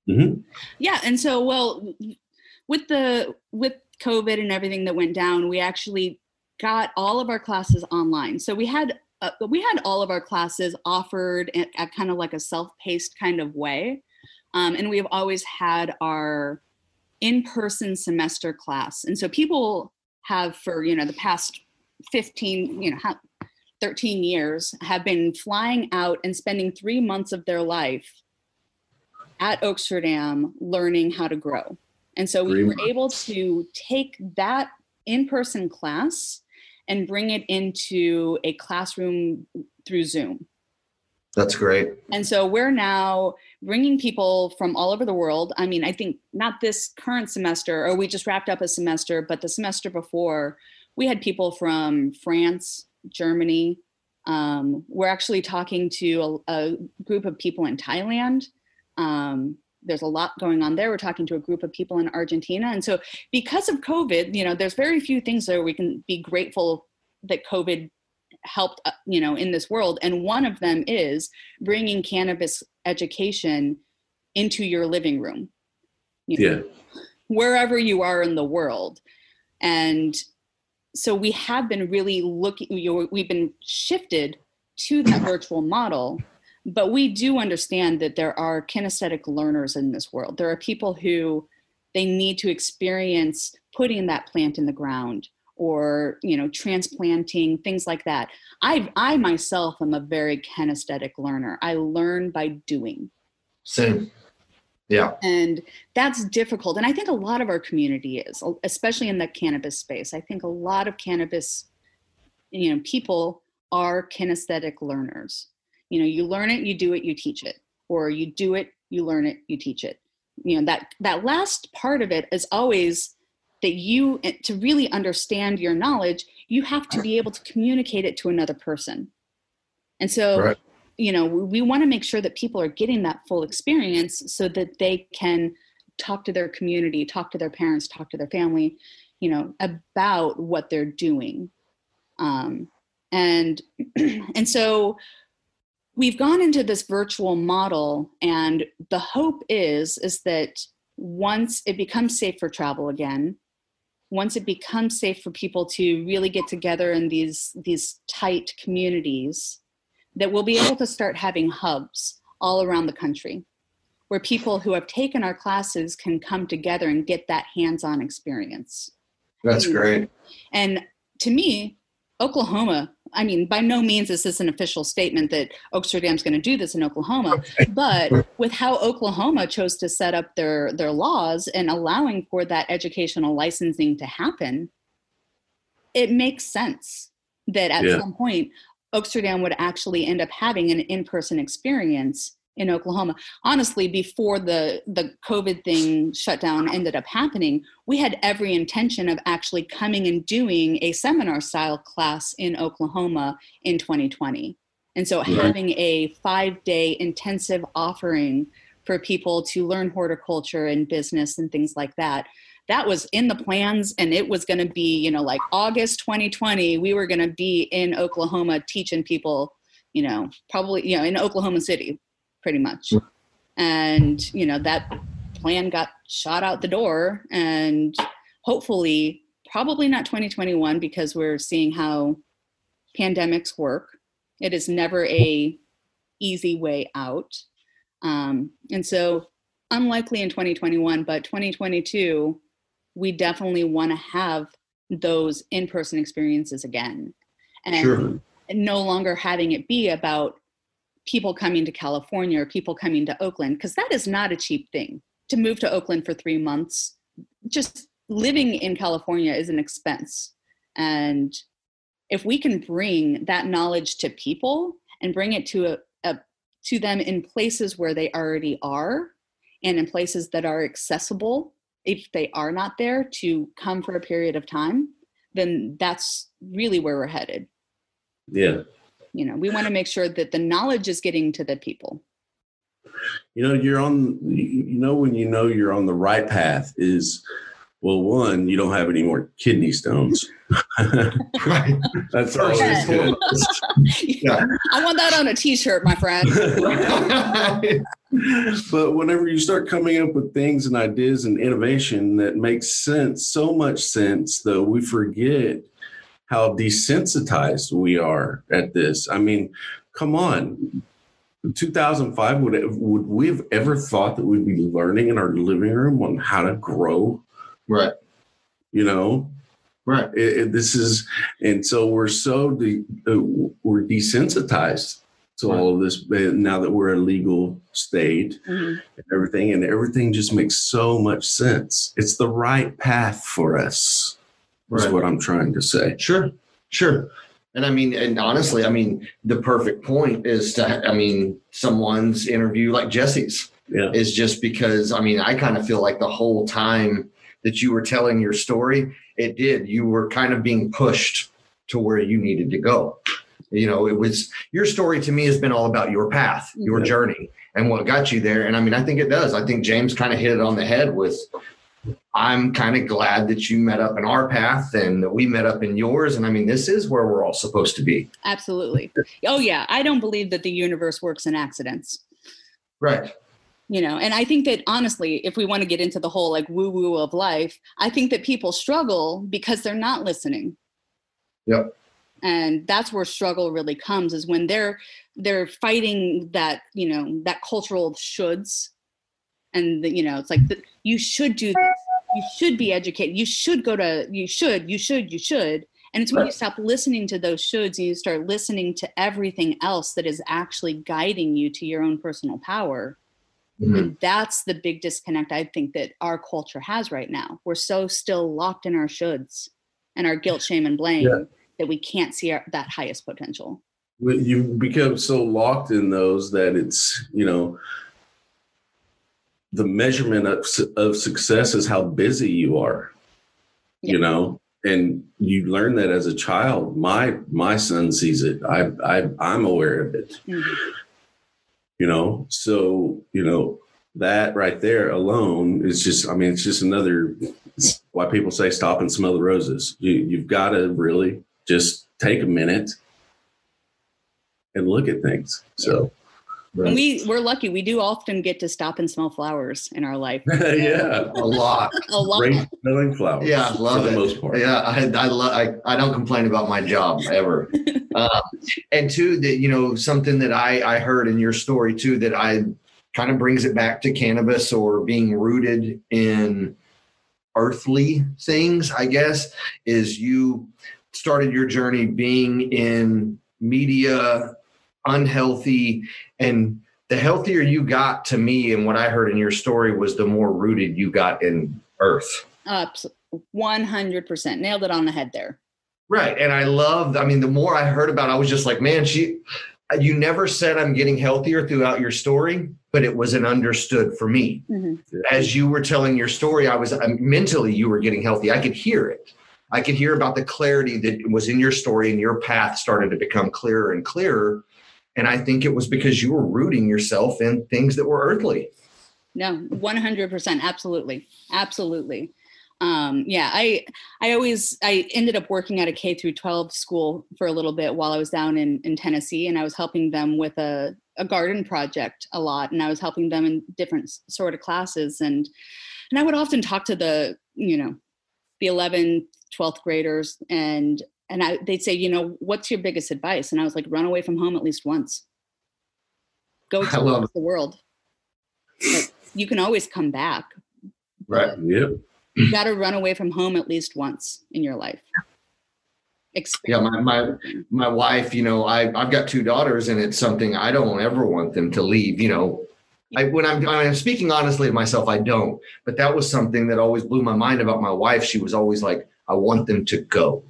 Mhm. Yeah, and so well, with the with COVID and everything that went down, we actually got all of our classes online. So we had uh, we had all of our classes offered at, at kind of like a self-paced kind of way, um, and we've always had our in-person semester class. And so people have for you know the past 15 you know 13 years have been flying out and spending three months of their life at Oaksterdam learning how to grow. And so we Three were able to take that in person class and bring it into a classroom through Zoom. That's great. And so we're now bringing people from all over the world. I mean, I think not this current semester, or we just wrapped up a semester, but the semester before, we had people from France, Germany. Um, we're actually talking to a, a group of people in Thailand. Um, there's a lot going on there. We're talking to a group of people in Argentina. And so, because of COVID, you know, there's very few things that we can be grateful that COVID helped uh, you know in this world and one of them is bringing cannabis education into your living room you know, yeah. wherever you are in the world and so we have been really looking you know, we've been shifted to that virtual model but we do understand that there are kinesthetic learners in this world. There are people who they need to experience putting that plant in the ground or you know transplanting things like that. I i myself am a very kinesthetic learner. I learn by doing. Same. Yeah. and that's difficult. And i think a lot of our community is especially in the cannabis space. I think a lot of cannabis you know people are kinesthetic learners you know you learn it you do it you teach it. Or you do it you learn it you teach it. You know that that last part of it is always that you eh, to really understand your knowledge you have to be able to communicate it to another person. And so right. you know we want to make sure that people are getting that full experience so that they can talk to their community talk to their parents talk to their family you know about what they're doing. Um, and <clears throat> and so we've gone into this virtual model and the hope is is that once it becomes safe for travel again once it becomes safe for people to really get together in these these tight communities that we'll be able to start having hubs all around the country where people who have taken our classes can come together and get that hands-on experience. That's great. And to me oklahoma I mean, by no means is this an official statement that Oaksterdam's going to do this in Oklahoma, but with how Oklahoma chose to set up their their laws and allowing for that educational licensing to happen, it makes sense that at yeah. some point Oaksterdam would actually end up having an in-person experience in Oklahoma. Honestly, before the the COVID thing shutdown ended up happening, we had every intention of actually coming and doing a seminar style class in Oklahoma in 2020. And so having a 5-day intensive offering for people to learn horticulture and business and things like that. That was in the plans and it was going to be, you know, like August 2020, we were going to be in Oklahoma teaching people, you know, probably, you know, in Oklahoma City pretty much. And, you know, that plan got shot out the door and hopefully probably not 2021 because we're seeing how pandemics work. It is never a easy way out. Um, and so unlikely in 2021, but 2022, we definitely want to have those in-person experiences again. And sure. no longer having it be about people coming to California or people coming to Oakland, because that is not a cheap thing. To move to Oakland for three months, just living in California is an expense. And if we can bring that knowledge to people and bring it to a, a to them in places where they already are and in places that are accessible if they are not there to come for a period of time then that's really where we're headed yeah you know we want to make sure that the knowledge is getting to the people. You know you're on you know when you know you're on the right path is well one you don't have any more kidney stones. <laughs> Right. That's always good. <laughs> Yeah. i want that on a t-shirt my friend. <laughs> But whenever you start coming up with things and ideas and innovation that makes sense so much sense though we forget how desensitized we are at this. I mean, come on. 2005 would would we have ever thought that we'd be learning in our living room on how to grow? Right. You know. Right. It, it, this is, and so we're so de, uh, we're desensitized to right. all of this now that we're a legal state mm-hmm. and everything, and everything just makes so much sense. It's the right path for us. Right. Is what I'm trying to say. Sure, sure. And I mean, and honestly, I mean, the perfect point is to, I mean, someone's interview like Jesse's yeah. is just because, I mean, I kind of feel like the whole time that you were telling your story, it did. You were kind of being pushed to where you needed to go. You know, it was your story to me has been all about your path, your yeah. journey, and what got you there. And I mean, I think it does. I think James kind of hit it on the head with I'm kind of glad that you met up in our path and that we met up in yours. And I mean, this is where we're all supposed to be. Absolutely. Oh, yeah. I don't believe that the universe works in accidents. Right. You know, and I think that honestly, if we want to get into the whole like woo woo of life, I think that people struggle because they're not listening. Yep. And that's where struggle really comes is when they're they're fighting that, you know, that cultural shoulds and the, you know it's like the, you should do this. You should be educated. You should go to you should you should you should. And it's when you stop listening to those shoulds and you start listening to everything else that is actually guiding you to your own personal power mm-hmm. and that's the big disconnect i think that our culture has right now. We're so still locked in our shoulds and our guilt shame and blame yeah. that we can't see our, that highest potential. You become so locked in those that it's you know the measurement of, of success is how busy you are you know? And you learn that as a child. My my son sees it. I i i'm aware of it. Mhm. you know? So you know that right there alone is just i mean it's just another it's why people say stop and smell the roses. You you've got to really just take a minute and look at things. So And we we're lucky. We do often get to stop and smell flowers in our life. <laughs> yeah A lot. <laughs> A lot. great smelling flowers Yeah, love for it. the most part Yeah, I I, love, I I don't complain about my job ever. uh, <laughs> and two, that you know something that I I heard in your story too that I kind of brings it back to cannabis or being rooted in earthly things. I guess is you started your journey being in media, unhealthy, and the healthier you got to me and what I heard in your story was the more rooted you got in earth. Hundred percent nailed it on the head there. Right. And I loved, I mean, the more I heard about it, I was just like, man, she, you never said I'm getting healthier throughout your story, but it was an understood for me. Mhm. As you were telling your story, I was uh, mentally, you were getting healthy. I could hear it. I could hear about the clarity that was in your story and your path started to become clearer and clearer. And I think it was because you were rooting yourself in things that were earthly. No, one hundred percent, absolutely, absolutely. Um, yeah, I I always I ended up working at a K through twelve school for a little bit while I was down in in Tennessee, and I was helping them with a a garden project a lot, and I was helping them in different sort of classes, and and I would often talk to the you know the 11th 12th graders and and I, they'd say you know what's your biggest advice and i was like run away from home at least once go to the world Like, you can always come back Right. yep you got to run away from home at least once in your life Yeah, my, my my wife, you know, I I've got two daughters, and it's something I don't ever want them to leave. You know, I when I'm when I'm speaking honestly to myself, I don't. But that was something that always blew my mind about my wife. She was always like, I want them to go.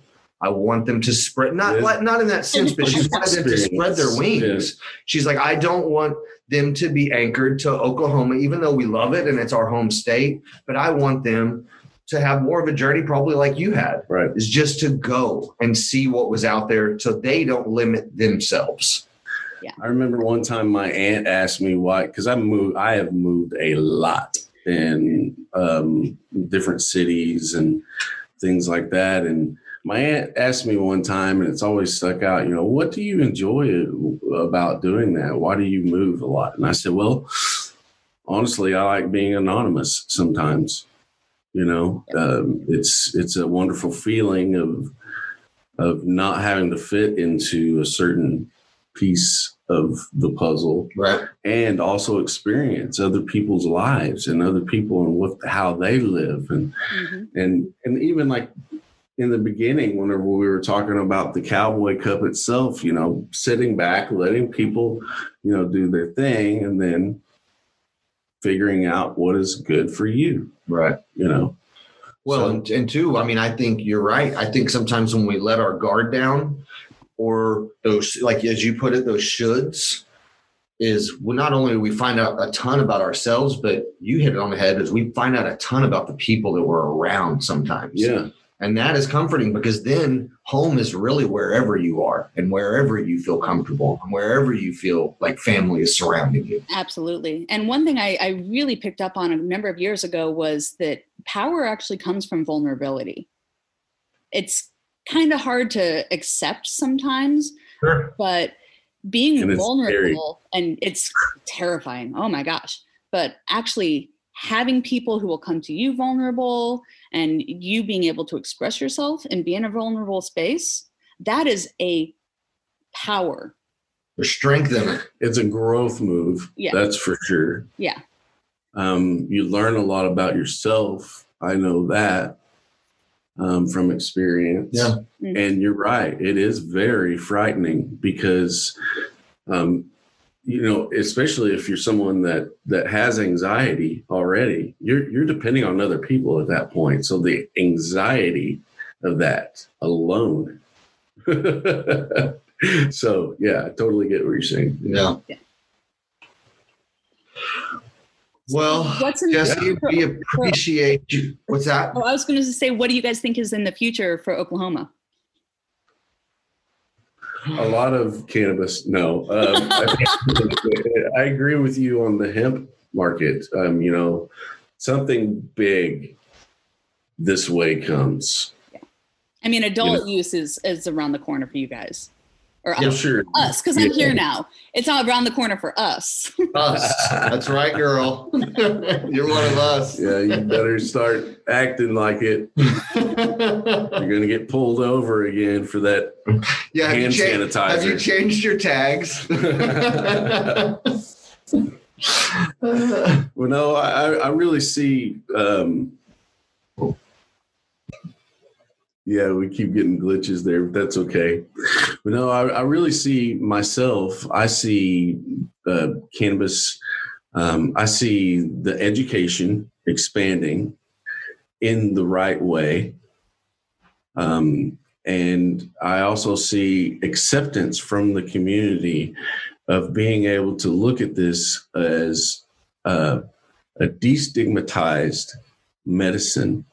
I want them to spread not Yeah. not in that sense, but she wanted them to spread their Experience. wings. She's like, I don't want them to be anchored to Oklahoma, even though we love it and it's our home state. But I want them to have more of a journey, probably like you had right is just to go and see what was out there so they don't limit themselves. I remember one time my aunt asked me why, because I moved, I have moved a lot in um, different cities and things like that. And my aunt asked me one time, and it's always stuck out, you know, what do you enjoy about doing that? Why do you move a lot? And I said, well, honestly, I like being anonymous sometimes. You know, um, it's it's a wonderful feeling of of not having to fit into a certain piece of the puzzle Right. and also experience other people's lives and other people and what how they live and Mhm. and and even like in the beginning whenever we were talking about the cowboy cup itself you know sitting back letting people you know do their thing and then figuring out what is good for you Right. you know Well, So- and, and two, I mean, I think you're right. I think sometimes when we let our guard down or those, like as you put it, those shoulds, is well, not only do we find out a ton about ourselves, but you hit it on the head, is we find out a ton about the people that we're around sometimes. yeah And that is comforting because then home is really wherever you are and wherever you feel comfortable and wherever you feel like family is surrounding you. Absolutely. And one thing I, I really picked up on a number of years ago was that power actually comes from vulnerability. It's kind of hard to accept sometimes, Sure. but being And it's vulnerable and it's terrifying. Oh my gosh. But actually having people who will come to you vulnerable and you being able to express yourself and be in a vulnerable space, that is a power. There's strength in it. it's a growth move Yeah. that's for sure Yeah. um, you learn a lot about yourself i know that um, from experience Yeah. Mhm. and you're right it is very frightening because um, you know especially if you're someone that that has anxiety already you're you're depending on other people at that point so the anxiety of that alone <laughs> so yeah i totally get what you're saying Yeah. Yeah. Well, what's in Jesse, we appreciate you. What's that? Oh, I was going to say, what do you guys think is in the future for Oklahoma? A lot of cannabis. No, um, I, <laughs> I, agree with you on the hemp market. Um, you know, something big this way comes. Yeah. I mean, adult you know, use is is around the corner for you guys. Or yeah, us, sure. us, because I'm here now. It's all around the corner for us. <laughs> us. That's right, girl. <laughs> You're one of us. Yeah, you better start acting like it. <laughs> You're gonna get pulled over again for that yeah, hand cha- sanitizer. Have you changed your tags? well, no, I, I really see um, yeah, we keep getting glitches there, but that's okay. But no, I, I really see myself. I see uh, cannabis. Um, I see the education expanding in the right way. Um, and I also see acceptance from the community of being able to look at this as uh, a destigmatized medicine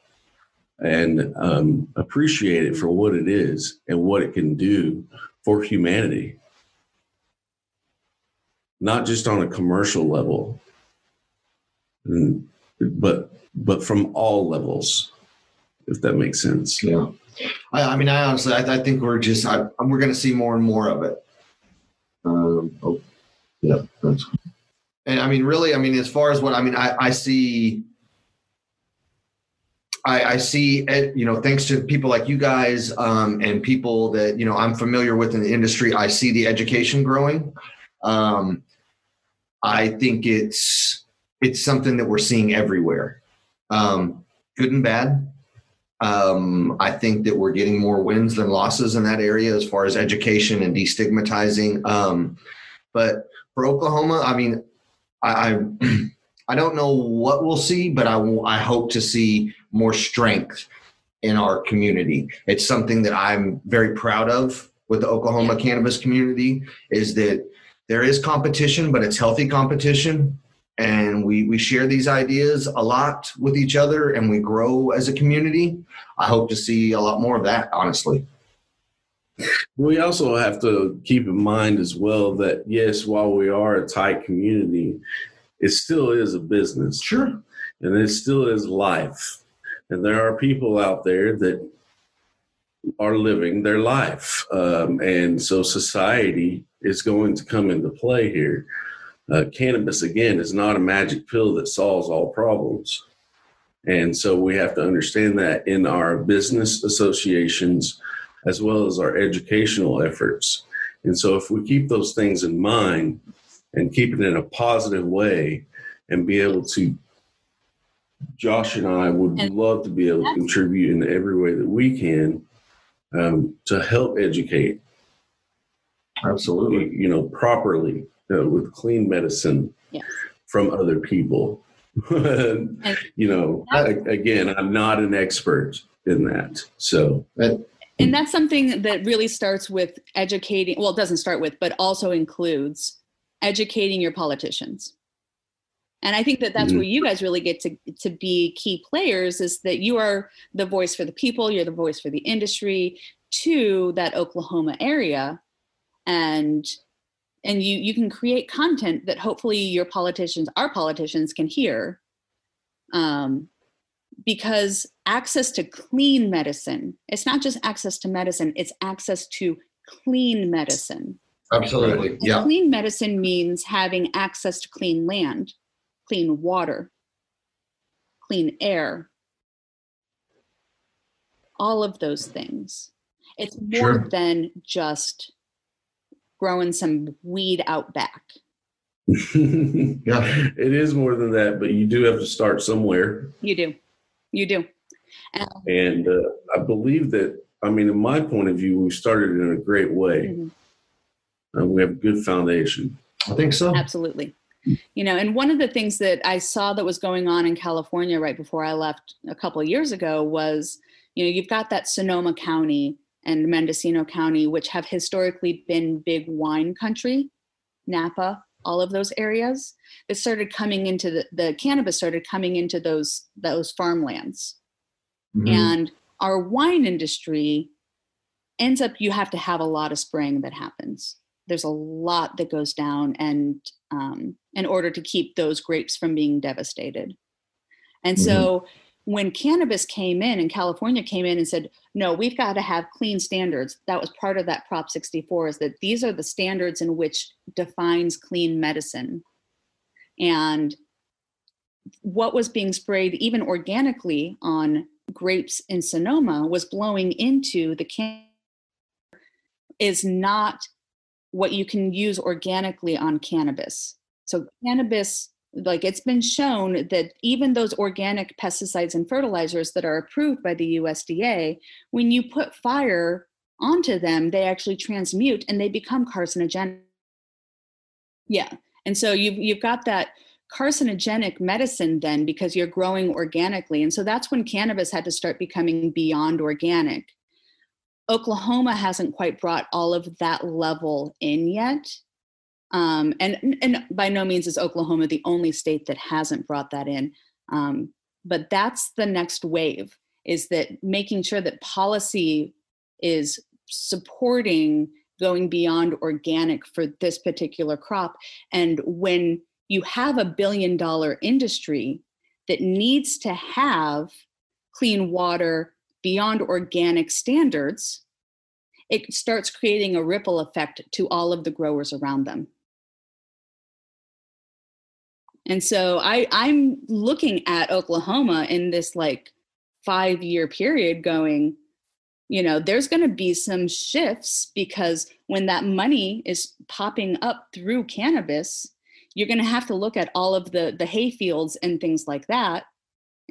and um, appreciate it for what it is and what it can do for humanity. Not just on a commercial level, mm, but but from all levels, if that makes sense. Yeah, I, I mean, I honestly, I, I, think we're just I, we're going to see more and more of it. Um, oh, yeah, that's. And I mean, really, I mean, as far as what I mean, I, I see I, I see, you know, thanks to people like you guys um, and people that you know I'm familiar with in the industry, I see the education growing. Um, I think it's it's something that we're seeing everywhere, um, good and bad. Um, I think that we're getting more wins than losses in that area as far as education and destigmatizing. Um, but for Oklahoma, I mean, I, I <clears throat> I don't know what we'll see, but I, I hope to see more strength in our community. It's something that I'm very proud of with the Oklahoma cannabis community is that there is competition, but it's healthy competition. And we, we share these ideas a lot with each other and we grow as a community. I hope to see a lot more of that, honestly. We also have to keep in mind as well that, yes, while we are a tight community, it still is a business. Sure. And it still is life. And there are people out there that are living their life. Um, and so society is going to come into play here. Uh, cannabis, again, is not a magic pill that solves all problems. And so we have to understand that in our business associations as well as our educational efforts. And so if we keep those things in mind, and keep it in a positive way and be able to Josh and I would and love to be able to contribute in every way that we can um, to help educate. Absolutely. You know, properly uh, with clean medicine yes. from other people. <laughs> you know, again, I'm not an expert in that. So, and that's something that really starts with educating. Well, it doesn't start with, but also includes educating your politicians and i think that that's mm-hmm. where you guys really get to to be key players is that you are the voice for the people you're the voice for the industry to that oklahoma area and and you you can create content that hopefully your politicians our politicians can hear um, because access to clean medicine it's not just access to medicine it's access to clean medicine Absolutely. Yeah. Clean medicine means having access to clean land, clean water, clean air, all of those things. It's more sure. than just growing some weed out back. <laughs> yeah, it is more than that, but you do have to start somewhere. You do. You do. Um, and uh, I believe that, I mean, in my point of view, we started in a great way. Mm-hmm uh, we have a good foundation. I think so. Absolutely. You know, and one of the things that I saw that was going on in California right before I left a couple of years ago was, you know, you've got that Sonoma County and Mendocino County, which have historically been big wine country, Napa, all of those areas. That started coming into the, the cannabis started coming into those those farmlands. Mhm. and our wine industry ends up you have to have a lot of spraying that happens. There's a lot that goes down and um, in order to keep those grapes from being devastated. And mm-hmm. so when cannabis came in and california came in and said no we've got to have clean standards that was part of that prop 64 is that these are the standards in which defines clean medicine. And what was being sprayed even organically on grapes in sonoma was blowing into the can is not what you can use organically on cannabis so cannabis like it's been shown that even those organic pesticides and fertilizers that are approved by the USDA, when you put fire onto them, they actually transmute and they become carcinogenic. Yeah. And so you've you've got that carcinogenic medicine then because you're growing organically. And so that's when cannabis had to start becoming beyond organic. Oklahoma hasn't quite brought all of that level in yet. Um, and and by no means is Oklahoma the only state that hasn't brought that in. Um, but that's the next wave is that making sure that policy is supporting going beyond organic for this particular crop. And when you have a billion dollar industry that needs to have clean water beyond organic standards, it starts creating a ripple effect to all of the growers around them. And so I, I'm looking at Oklahoma in this like five year period going, you know, there's going to be some shifts because when that money is popping up through cannabis, you're going to have to look at all of the the hay fields and things like that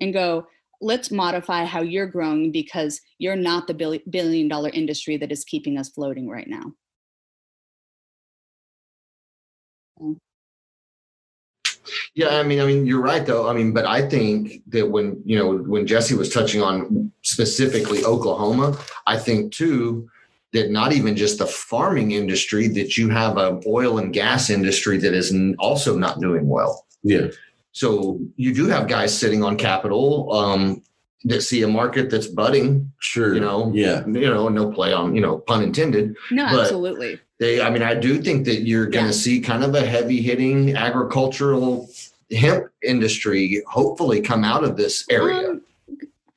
and go, let's modify how you're growing because you're not the billion, billion dollar industry that is keeping us floating right now. Yeah, I mean, I mean, you're right though. I mean, but I think that when you know when Jesse was touching on specifically Oklahoma, I think too that not even just the farming industry, that you have a oil and gas industry that is also not doing well. Yeah. So you do have guys sitting on capital um, that see a market that's budding. Sure. You know, Yeah. you know, no play on you know pun intended. No, But- absolutely. They, I mean, I do think that you're going to Yeah. see kind of a heavy hitting agricultural hemp industry hopefully come out of this area. Um,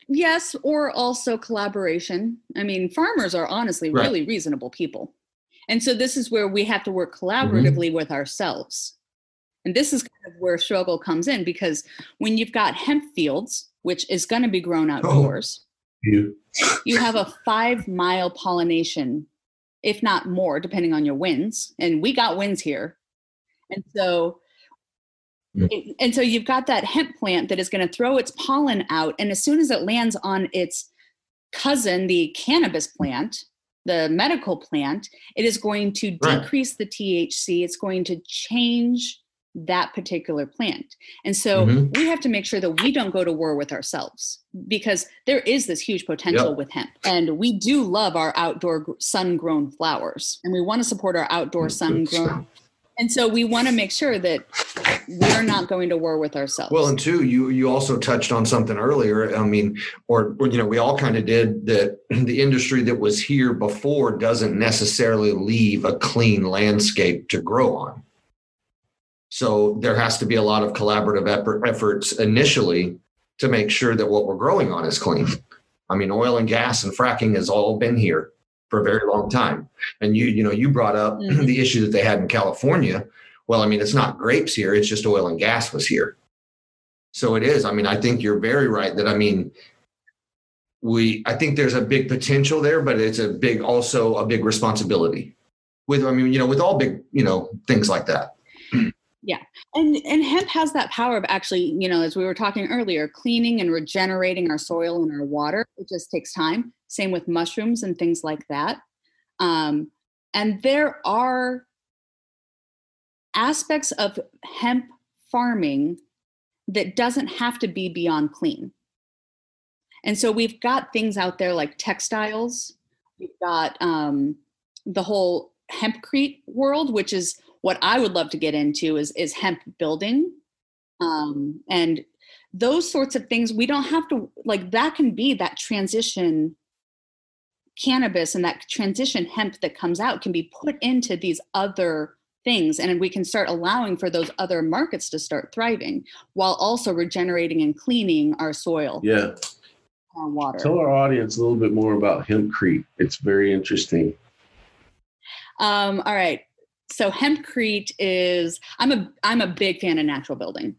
yes, or also collaboration. I mean, farmers are honestly Right. really reasonable people. And so this is where we have to work Mm-hmm. collaboratively with ourselves. And this is kind of where struggle comes in because when you've got hemp fields, which is going to be grown Oh. outdoors, You. you have a <laughs> five mile pollination, if not more, depending on your winds. And we got winds here. And so and so you've got that hemp plant that is going to throw its pollen out and as soon as it lands on its cousin the cannabis plant the medical plant it is going to Right. decrease the thc it's going to change that particular plant and so Mhm. we have to make sure that we don't go to war with ourselves because there is this huge potential Yep. with hemp and we do love our outdoor sun grown flowers and we want to support our outdoor sun grown and so we want to make sure that we're not going to war with ourselves. Well, and two, you you also touched on something earlier. I mean, or, or you know, we all kind of did that. <clears throat> The industry that was here before doesn't necessarily leave a clean landscape to grow on. So there has to be a lot of collaborative effort, efforts initially to make sure that what we're growing on is clean. I mean, oil and gas and fracking has all been here for a very long time. And you, you know, you brought up Mhm. the issue that they had in California. Well, I mean, it's not grapes here; it's just oil and gas was here. So it is. I mean, I think you're very right that I mean, we I think there's a big potential there, but it's a big also a big responsibility. With I mean, you know, with all big, you know, things like that. And and hemp has that power of actually, you know, as we were talking earlier, cleaning and regenerating our soil and our water. It just takes time. Same with mushrooms and things like that. Um, and there are aspects of hemp farming that doesn't have to be beyond clean. And so we've got things out there like textiles. We've got um, the whole hempcrete world, which is what I would love to get into is is hemp building, um, and those sorts of things. We don't have to like that can be that transition cannabis and that transition hemp that comes out can be put into these other things and we can start allowing for those other markets to start thriving while also regenerating and cleaning our soil Yeah. our water Tell our audience a little bit more about Hempcrete. It's very interesting. um, all right so hempcrete is i'm a i'm a big fan of natural building.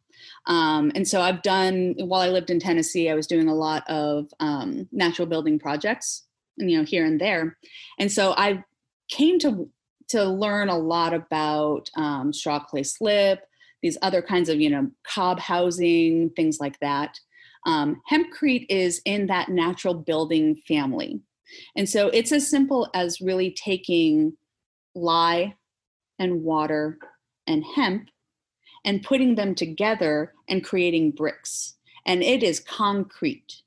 Um, and so i've done while i lived in tennessee i was doing a lot of um, natural building projects you know here and there. And so i came to to learn a lot about um, straw clay slip these other kinds of you know cob housing things like that. Um, hempcrete is in that natural building family. And so it's as simple as really taking lye and water and hemp and putting them together and creating bricks. And it is concrete.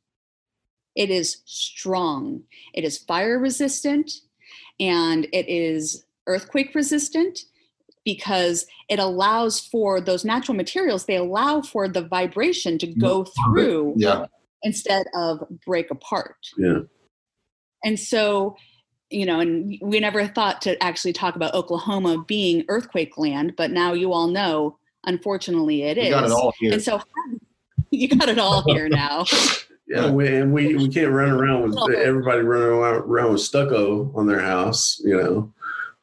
It is strong. It is fire resistant and it is earthquake resistant because it allows for those natural materials they allow for the vibration to go through Yeah. instead of break apart. Yeah. and so you know and we never thought to actually talk about oklahoma being earthquake land but now you all know unfortunately it is. We got it all here. and so <laughs> you got it all here now <laughs> Yeah, we, and we, we can't run around with everybody running around, around with stucco on their house, you know.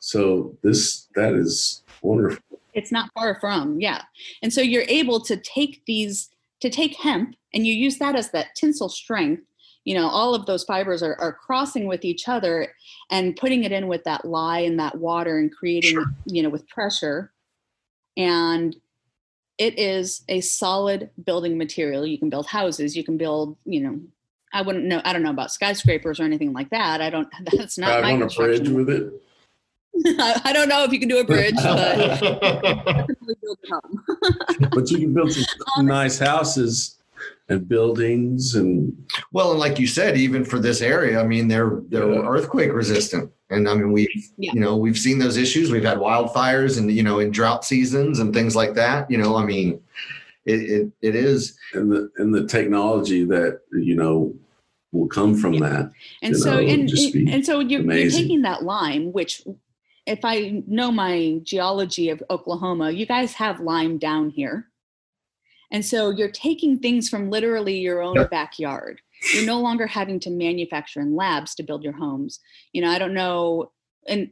So this that is wonderful. it's not far from yeah and so you're able to take these to take hemp and you use that as that tensile strength you know all of those fibers are, are crossing with each other and putting it in with that lye and that water and creating Sure. you know with pressure and it is a solid building material you can build houses you can build you know i wouldn't know i don't know about skyscrapers or anything like that i don't <laughs> that's not Drive my on a bridge with it. <laughs> i don't know if you can do a bridge but <laughs> definitely build a home. But you can build some um, nice houses and buildings and well, and like you said, even for this area, I mean, they're they're Yeah. earthquake resistant, and I mean, we Yeah. you know we've seen those issues. We've had wildfires, and you know, in drought seasons and things like that. You know, I mean, it it, it is and the and the technology that you know will come from that. and so know, and, and so you're, you're taking that lime which if i know my geology of oklahoma you guys have lime down here and so you're taking things from literally your own Yep. backyard you're no longer having to manufacture in labs to build your homes you know i don't know and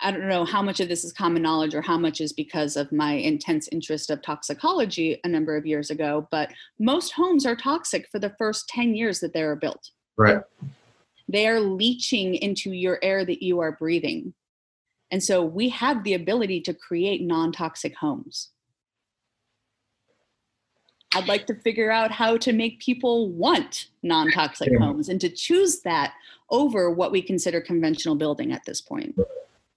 i don't know how much of this is common knowledge or how much is because of my intense interest of toxicology a number of years ago but most homes are toxic for the first 10 years that they are built right. they are leaching into your air that you are breathing. And so we have the ability to create non toxic homes. I'd like to figure out how to make people want non toxic Yeah. homes and to choose that over what we consider conventional building at this point. point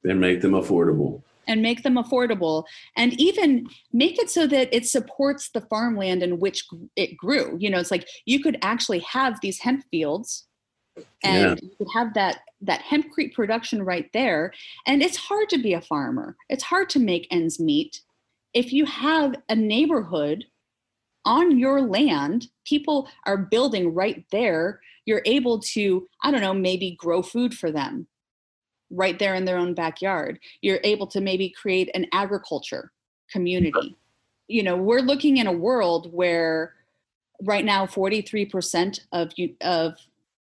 and make them affordable. and make them affordable and even make it so that it supports the farmland in which it grew you know it's like you could actually have these hemp fields and you could have that that hempcrete production right there and it's hard to be a farmer it's hard to make ends meet if you have a neighborhood on your land people are building right there. You're able to i don't know maybe grow food for them right there in their own backyard. You're able to maybe create an agriculture community. You know we're looking in a world where right now 43% of you of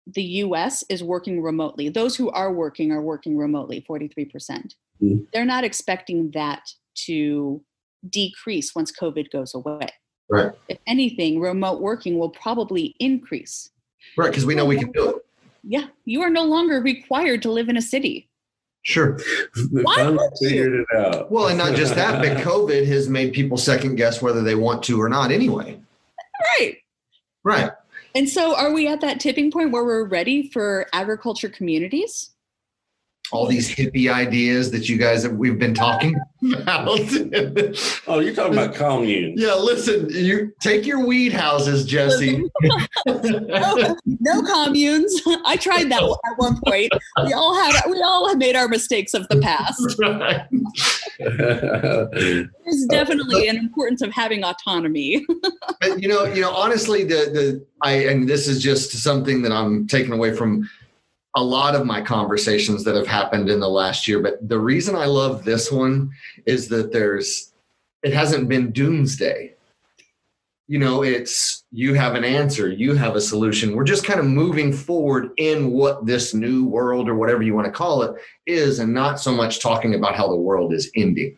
the US is working remotely. Those who are working are working remotely 43% Mhm. they're not expecting that to decrease once covid goes away Right. if anything remote working will probably increase Right. Because we know we can do it. yeah you are no longer required to live in a city Sure. Why finally would you? figured it out. Well, and not just that, but <laughs> COVID has made people second guess whether they want to or not anyway. right Right. And so, are we at that tipping point where we're ready for agriculture communities? All these hippie ideas that you guys have we've been talking <laughs> about. Oh, you're talking about communes. yeah, listen, you take your weed houses, Jesse. no, <laughs> no communes. I tried that at one point. We all had we all have made our mistakes of the past. <laughs> Right. There's definitely an importance of having autonomy. You know, you know, honestly, the the I and this is just something that I'm taking away from a lot of my conversations that have happened in the last year. But the reason I love this one is that there's it hasn't been doomsday. You know, it's you have an answer, you have a solution. We're just kind of moving forward in what this new world or whatever you want to call it is, and not so much talking about how the world is ending.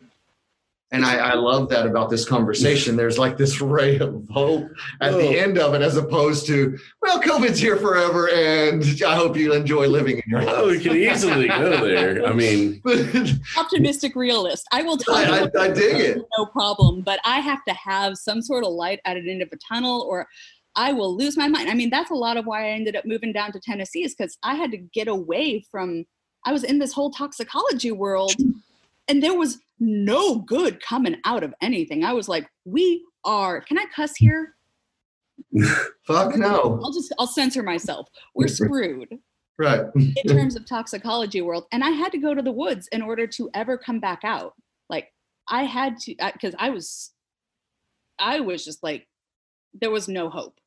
And I, I love that about this conversation. There's like this ray of hope at Oh. the end of it, as opposed to, well, COVID's here forever, and I hope you enjoy living in your Oh, we can easily go there. I mean, <laughs> Optimistic realist. I will tell you. I, I, I dig it. no problem. But I have to have some sort of light at the end of a tunnel, or I will lose my mind. I mean, that's a lot of why I ended up moving down to Tennessee, is because I had to get away from. I was in this whole toxicology world, and there was no good coming out of anything. I was like, we are. Can I cuss here? <laughs> Fuck no. I'll just I'll censor myself. We're screwed Right. in terms of toxicology world and i had to go to the woods in order to ever come back out like i had to because I, was i was just like there was no hope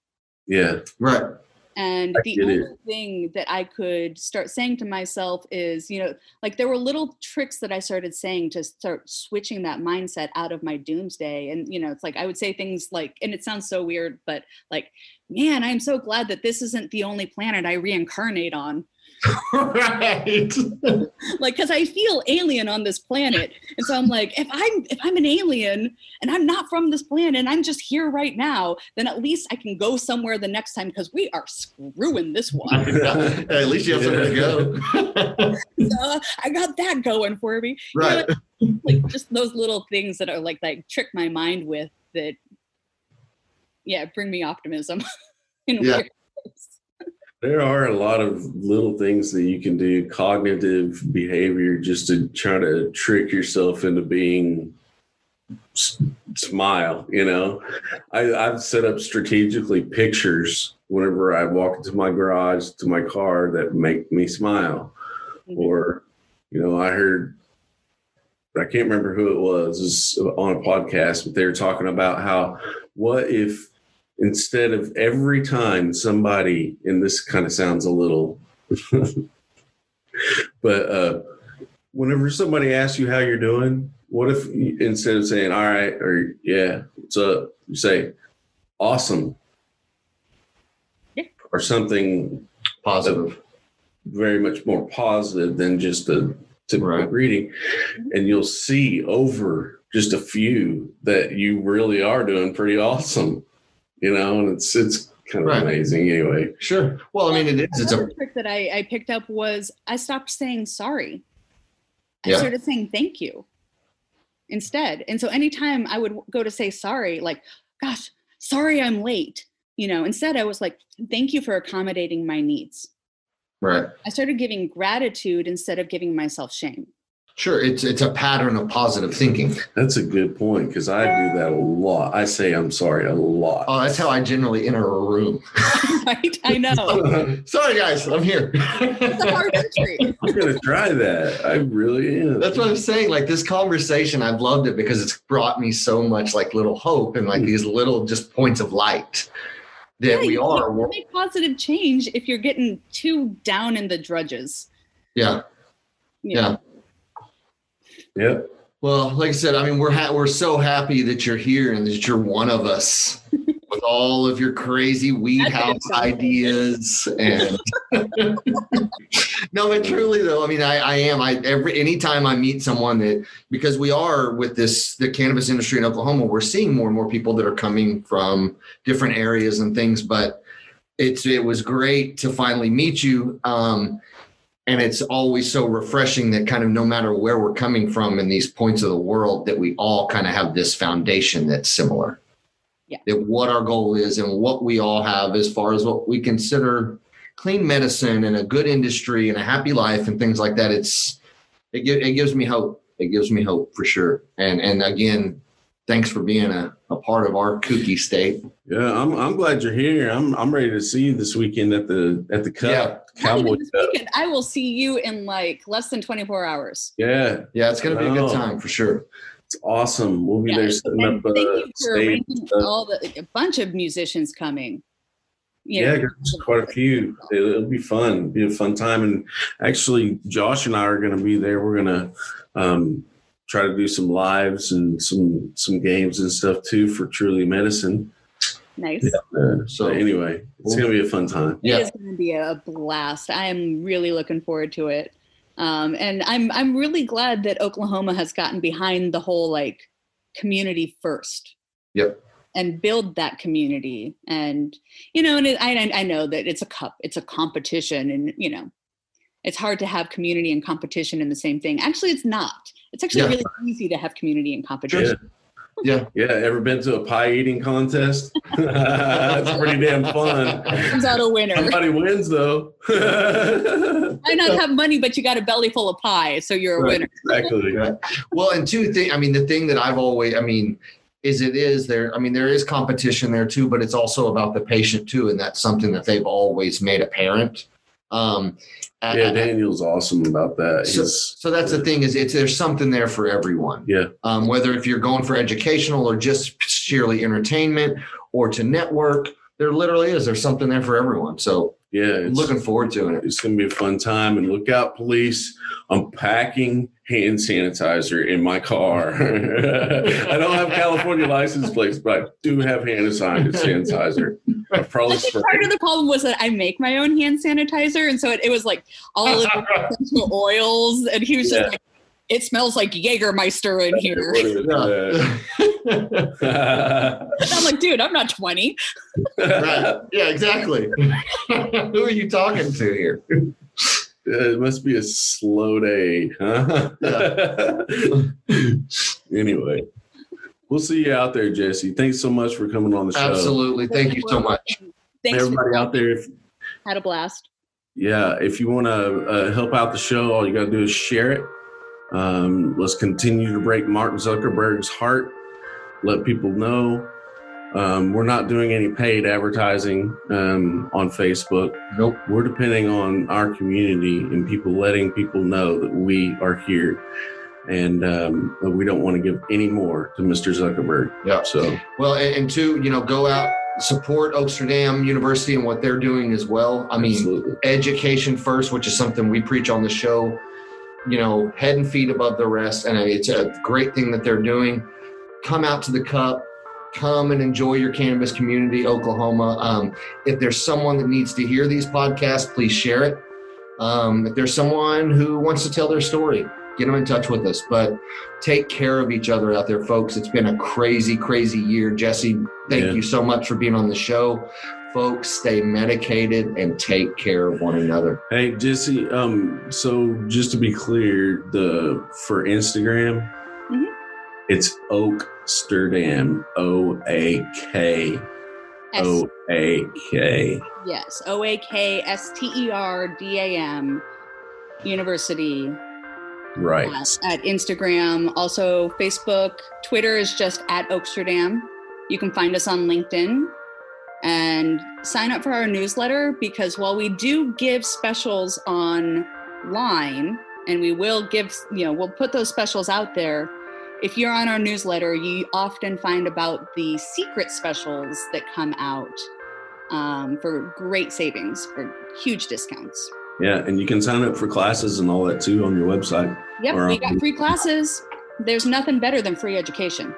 yeah. Right. And I the only it. thing that i could start saying to myself is you know like there were little tricks that i started saying to start switching that mindset out of my doomsday and you know it's like i would say things like and it sounds so weird but like man i'm so glad that this isn't the only planet i reincarnate on <laughs> right. like because i feel alien on this planet and so i'm like if i'm if i'm an alien and i'm not from this planet and i'm just here right now then at least i can go somewhere the next time because we are screwing this one <laughs> at least you have somewhere to go. so <laughs> i got that going for me You know, right. like just those little things that are like like trick my mind with that yeah bring me optimism in Yeah. weird ways. There are a lot of little things that you can do, cognitive behavior, just to try to trick yourself into being s- smile. You know, I, I've set up strategically pictures whenever I walk into my garage to my car that make me smile. Mm-hmm. Or, you know, I heard, I can't remember who it was, it was on a podcast, but they were talking about how, what if instead of every time somebody, and this kind of sounds a little, <laughs> but uh, whenever somebody asks you how you're doing, what if instead of saying, all right, or yeah, what's up, you say, awesome. Yeah. Or something Positive. very much more positive than just a typical Right. greeting. And you'll see over just a few that you really are doing pretty awesome. You know, and it's it's kind of Right. amazing anyway. Sure. Well, I mean, it is. It's a trick that I, I picked up was I stopped saying sorry. I Yeah. started saying thank you instead. And so anytime I would go to say sorry, like, gosh, sorry I'm late, you know, instead I was like, thank you for accommodating my needs. right. I started giving gratitude instead of giving myself shame. Sure. It's it's a pattern of positive thinking. That's a good point because I do that a lot. I say I'm sorry a lot. Oh, that's how I generally enter a room. <laughs> right? I know. <laughs> Sorry, guys, I'm here. It's a hard entry. <laughs> I'm gonna try that. I really am. That's what I'm saying. Like this conversation, I've loved it because it's brought me so much like little hope and like hmm. these little just points of light that Yeah, we you are. can't make positive change if you're getting too down in the drudges. Yeah. you know? Yeah. Well, like I said, I mean, we're ha- we're so happy that you're here and that you're one of us <laughs> with all of your crazy weed house ideas and. <laughs> no, but truly though, I mean, I, I am. I every anytime I meet someone that because we are with this the cannabis industry in Oklahoma, we're seeing more and more people that are coming from different areas and things. But it's it was great to finally meet you. Um, and it's always so refreshing that kind of no matter where we're coming from in these points of the world that we all kind of have this foundation that's similar Yeah. that what our goal is and what we all have as far as what we consider clean medicine and a good industry and a happy life and things like that. It's it, it gives me hope. It gives me hope for sure. And and again, thanks for being a, a part of our kooky state. Yeah, I'm I'm glad you're here. I'm I'm ready to see you this weekend at the at the Cup Yeah. Not Cowboy this weekend. I will see you in like less than 24 hours. Yeah, Yeah, it's gonna be a good time for sure. it's awesome. We'll be Yeah, there setting and up a thank you for arranging stuff. all the a bunch of musicians coming. You Yeah, know, quite a few. It'll, it'll be fun. It'll be a fun time. And actually, Josh and I are going to be there. We're going to um, try to do some lives and some some games and stuff too for Truly Medicine. Nice. Uh, So- so anyway, it's going to be a fun time. Yeah. It is going to be a blast. I am really looking forward to it. Um, and I'm I'm really glad that Oklahoma has gotten behind the whole like community first. Yep. And build that community, and you know, and it, I I know that it's a cup, it's a competition, and you know, it's hard to have community and competition in the same thing. Actually, it's not. It's actually Yeah. really easy to have community and competition. Yeah. Yeah, Yeah. ever been to a pie eating contest? <laughs> That's pretty damn fun. Comes out a winner. Somebody wins though. <laughs> Might not have money, but you got a belly full of pie, so you're a Right. winner. exactly. Right. Well, and two things. I mean, the thing that I've always, I mean, is it is there. I mean, there is competition there too, but it's also about the patient too, and that's something that they've always made apparent. Um, Yeah, Daniel's awesome about that. so, He's, so that's the thing is it's there's something there for everyone. yeah, Um, whether if you're going for educational or just sheerly entertainment or to network, there literally is. There's something there for everyone. So yeah. It's, looking forward to it. It's going to be a fun time. And look out, police. I'm packing hand sanitizer in my car. <laughs> I don't have California license plates, but I do have hand sanitizer. I <laughs> probably I think part of the problem was that I make my own hand sanitizer, and so it, it was like all of the <laughs> essential oils, and he was just Yeah. like, "It smells like Jägermeister in here." Yeah. And I'm like, "Dude, I'm not 20." right. Yeah, exactly. <laughs> Who are you talking to here? it must be a slow day, huh? <laughs> anyway, we'll see you out there, Jesse. Thanks so much for coming on the show. Absolutely. Thank you so much. Thanks. Everybody out there, if, had a blast. yeah, if you want to uh, help out the show, all you got to do is share it. Um, let's continue to break Mark Zuckerberg's heart. Let people know. Um, we're not doing any paid advertising um, on Facebook. Nope. We're depending on our community and people letting people know that we are here and um, we don't want to give any more to Mr. Zuckerberg. Yeah. So, Well, and, and two, you know, go out, support Oaksterdam University and what they're doing as well. I mean, absolutely. education first, which is something we preach on the show, you know, head and feet above the rest. And it's a great thing that they're doing. Come out to the cup, come and enjoy your cannabis community, Oklahoma. Um, if there's someone that needs to hear these podcasts, please share it. Um, if there's someone who wants to tell their story, get them in touch with us. But take care of each other out there, folks. It's been a crazy, crazy year. Jesse, thank Yeah. you so much for being on the show. Folks, stay medicated and take care of one another. Hey, Jesse. Um, so just to be clear, the for Instagram, Mhm. it's Oaksterdam. O A K O A K. yes, O A K S T E R D A M University Right. at, at Instagram, also Facebook, Twitter is just at Oaksterdam. You can find us on LinkedIn and sign up for our newsletter because while we do give specials online and we will give, you know, we'll put those specials out there. If you're on our newsletter, you often find about the secret specials that come out um, for great savings, for huge discounts. Yeah, and you can sign up for classes and all that too on your website. Yep, we got free classes. There's nothing better than free education.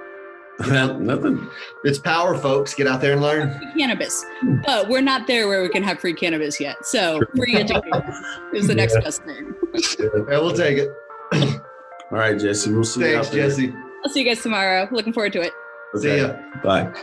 <laughs> Nothing. It's power, folks. Get out there and learn. Free cannabis, but we're not there where we can have free cannabis yet. So free education is the next best thing. Yeah, we'll take it. All right, Jesse. We'll see you Thanks. Jesse. I'll see you guys tomorrow. Looking forward to it. See ya. Bye.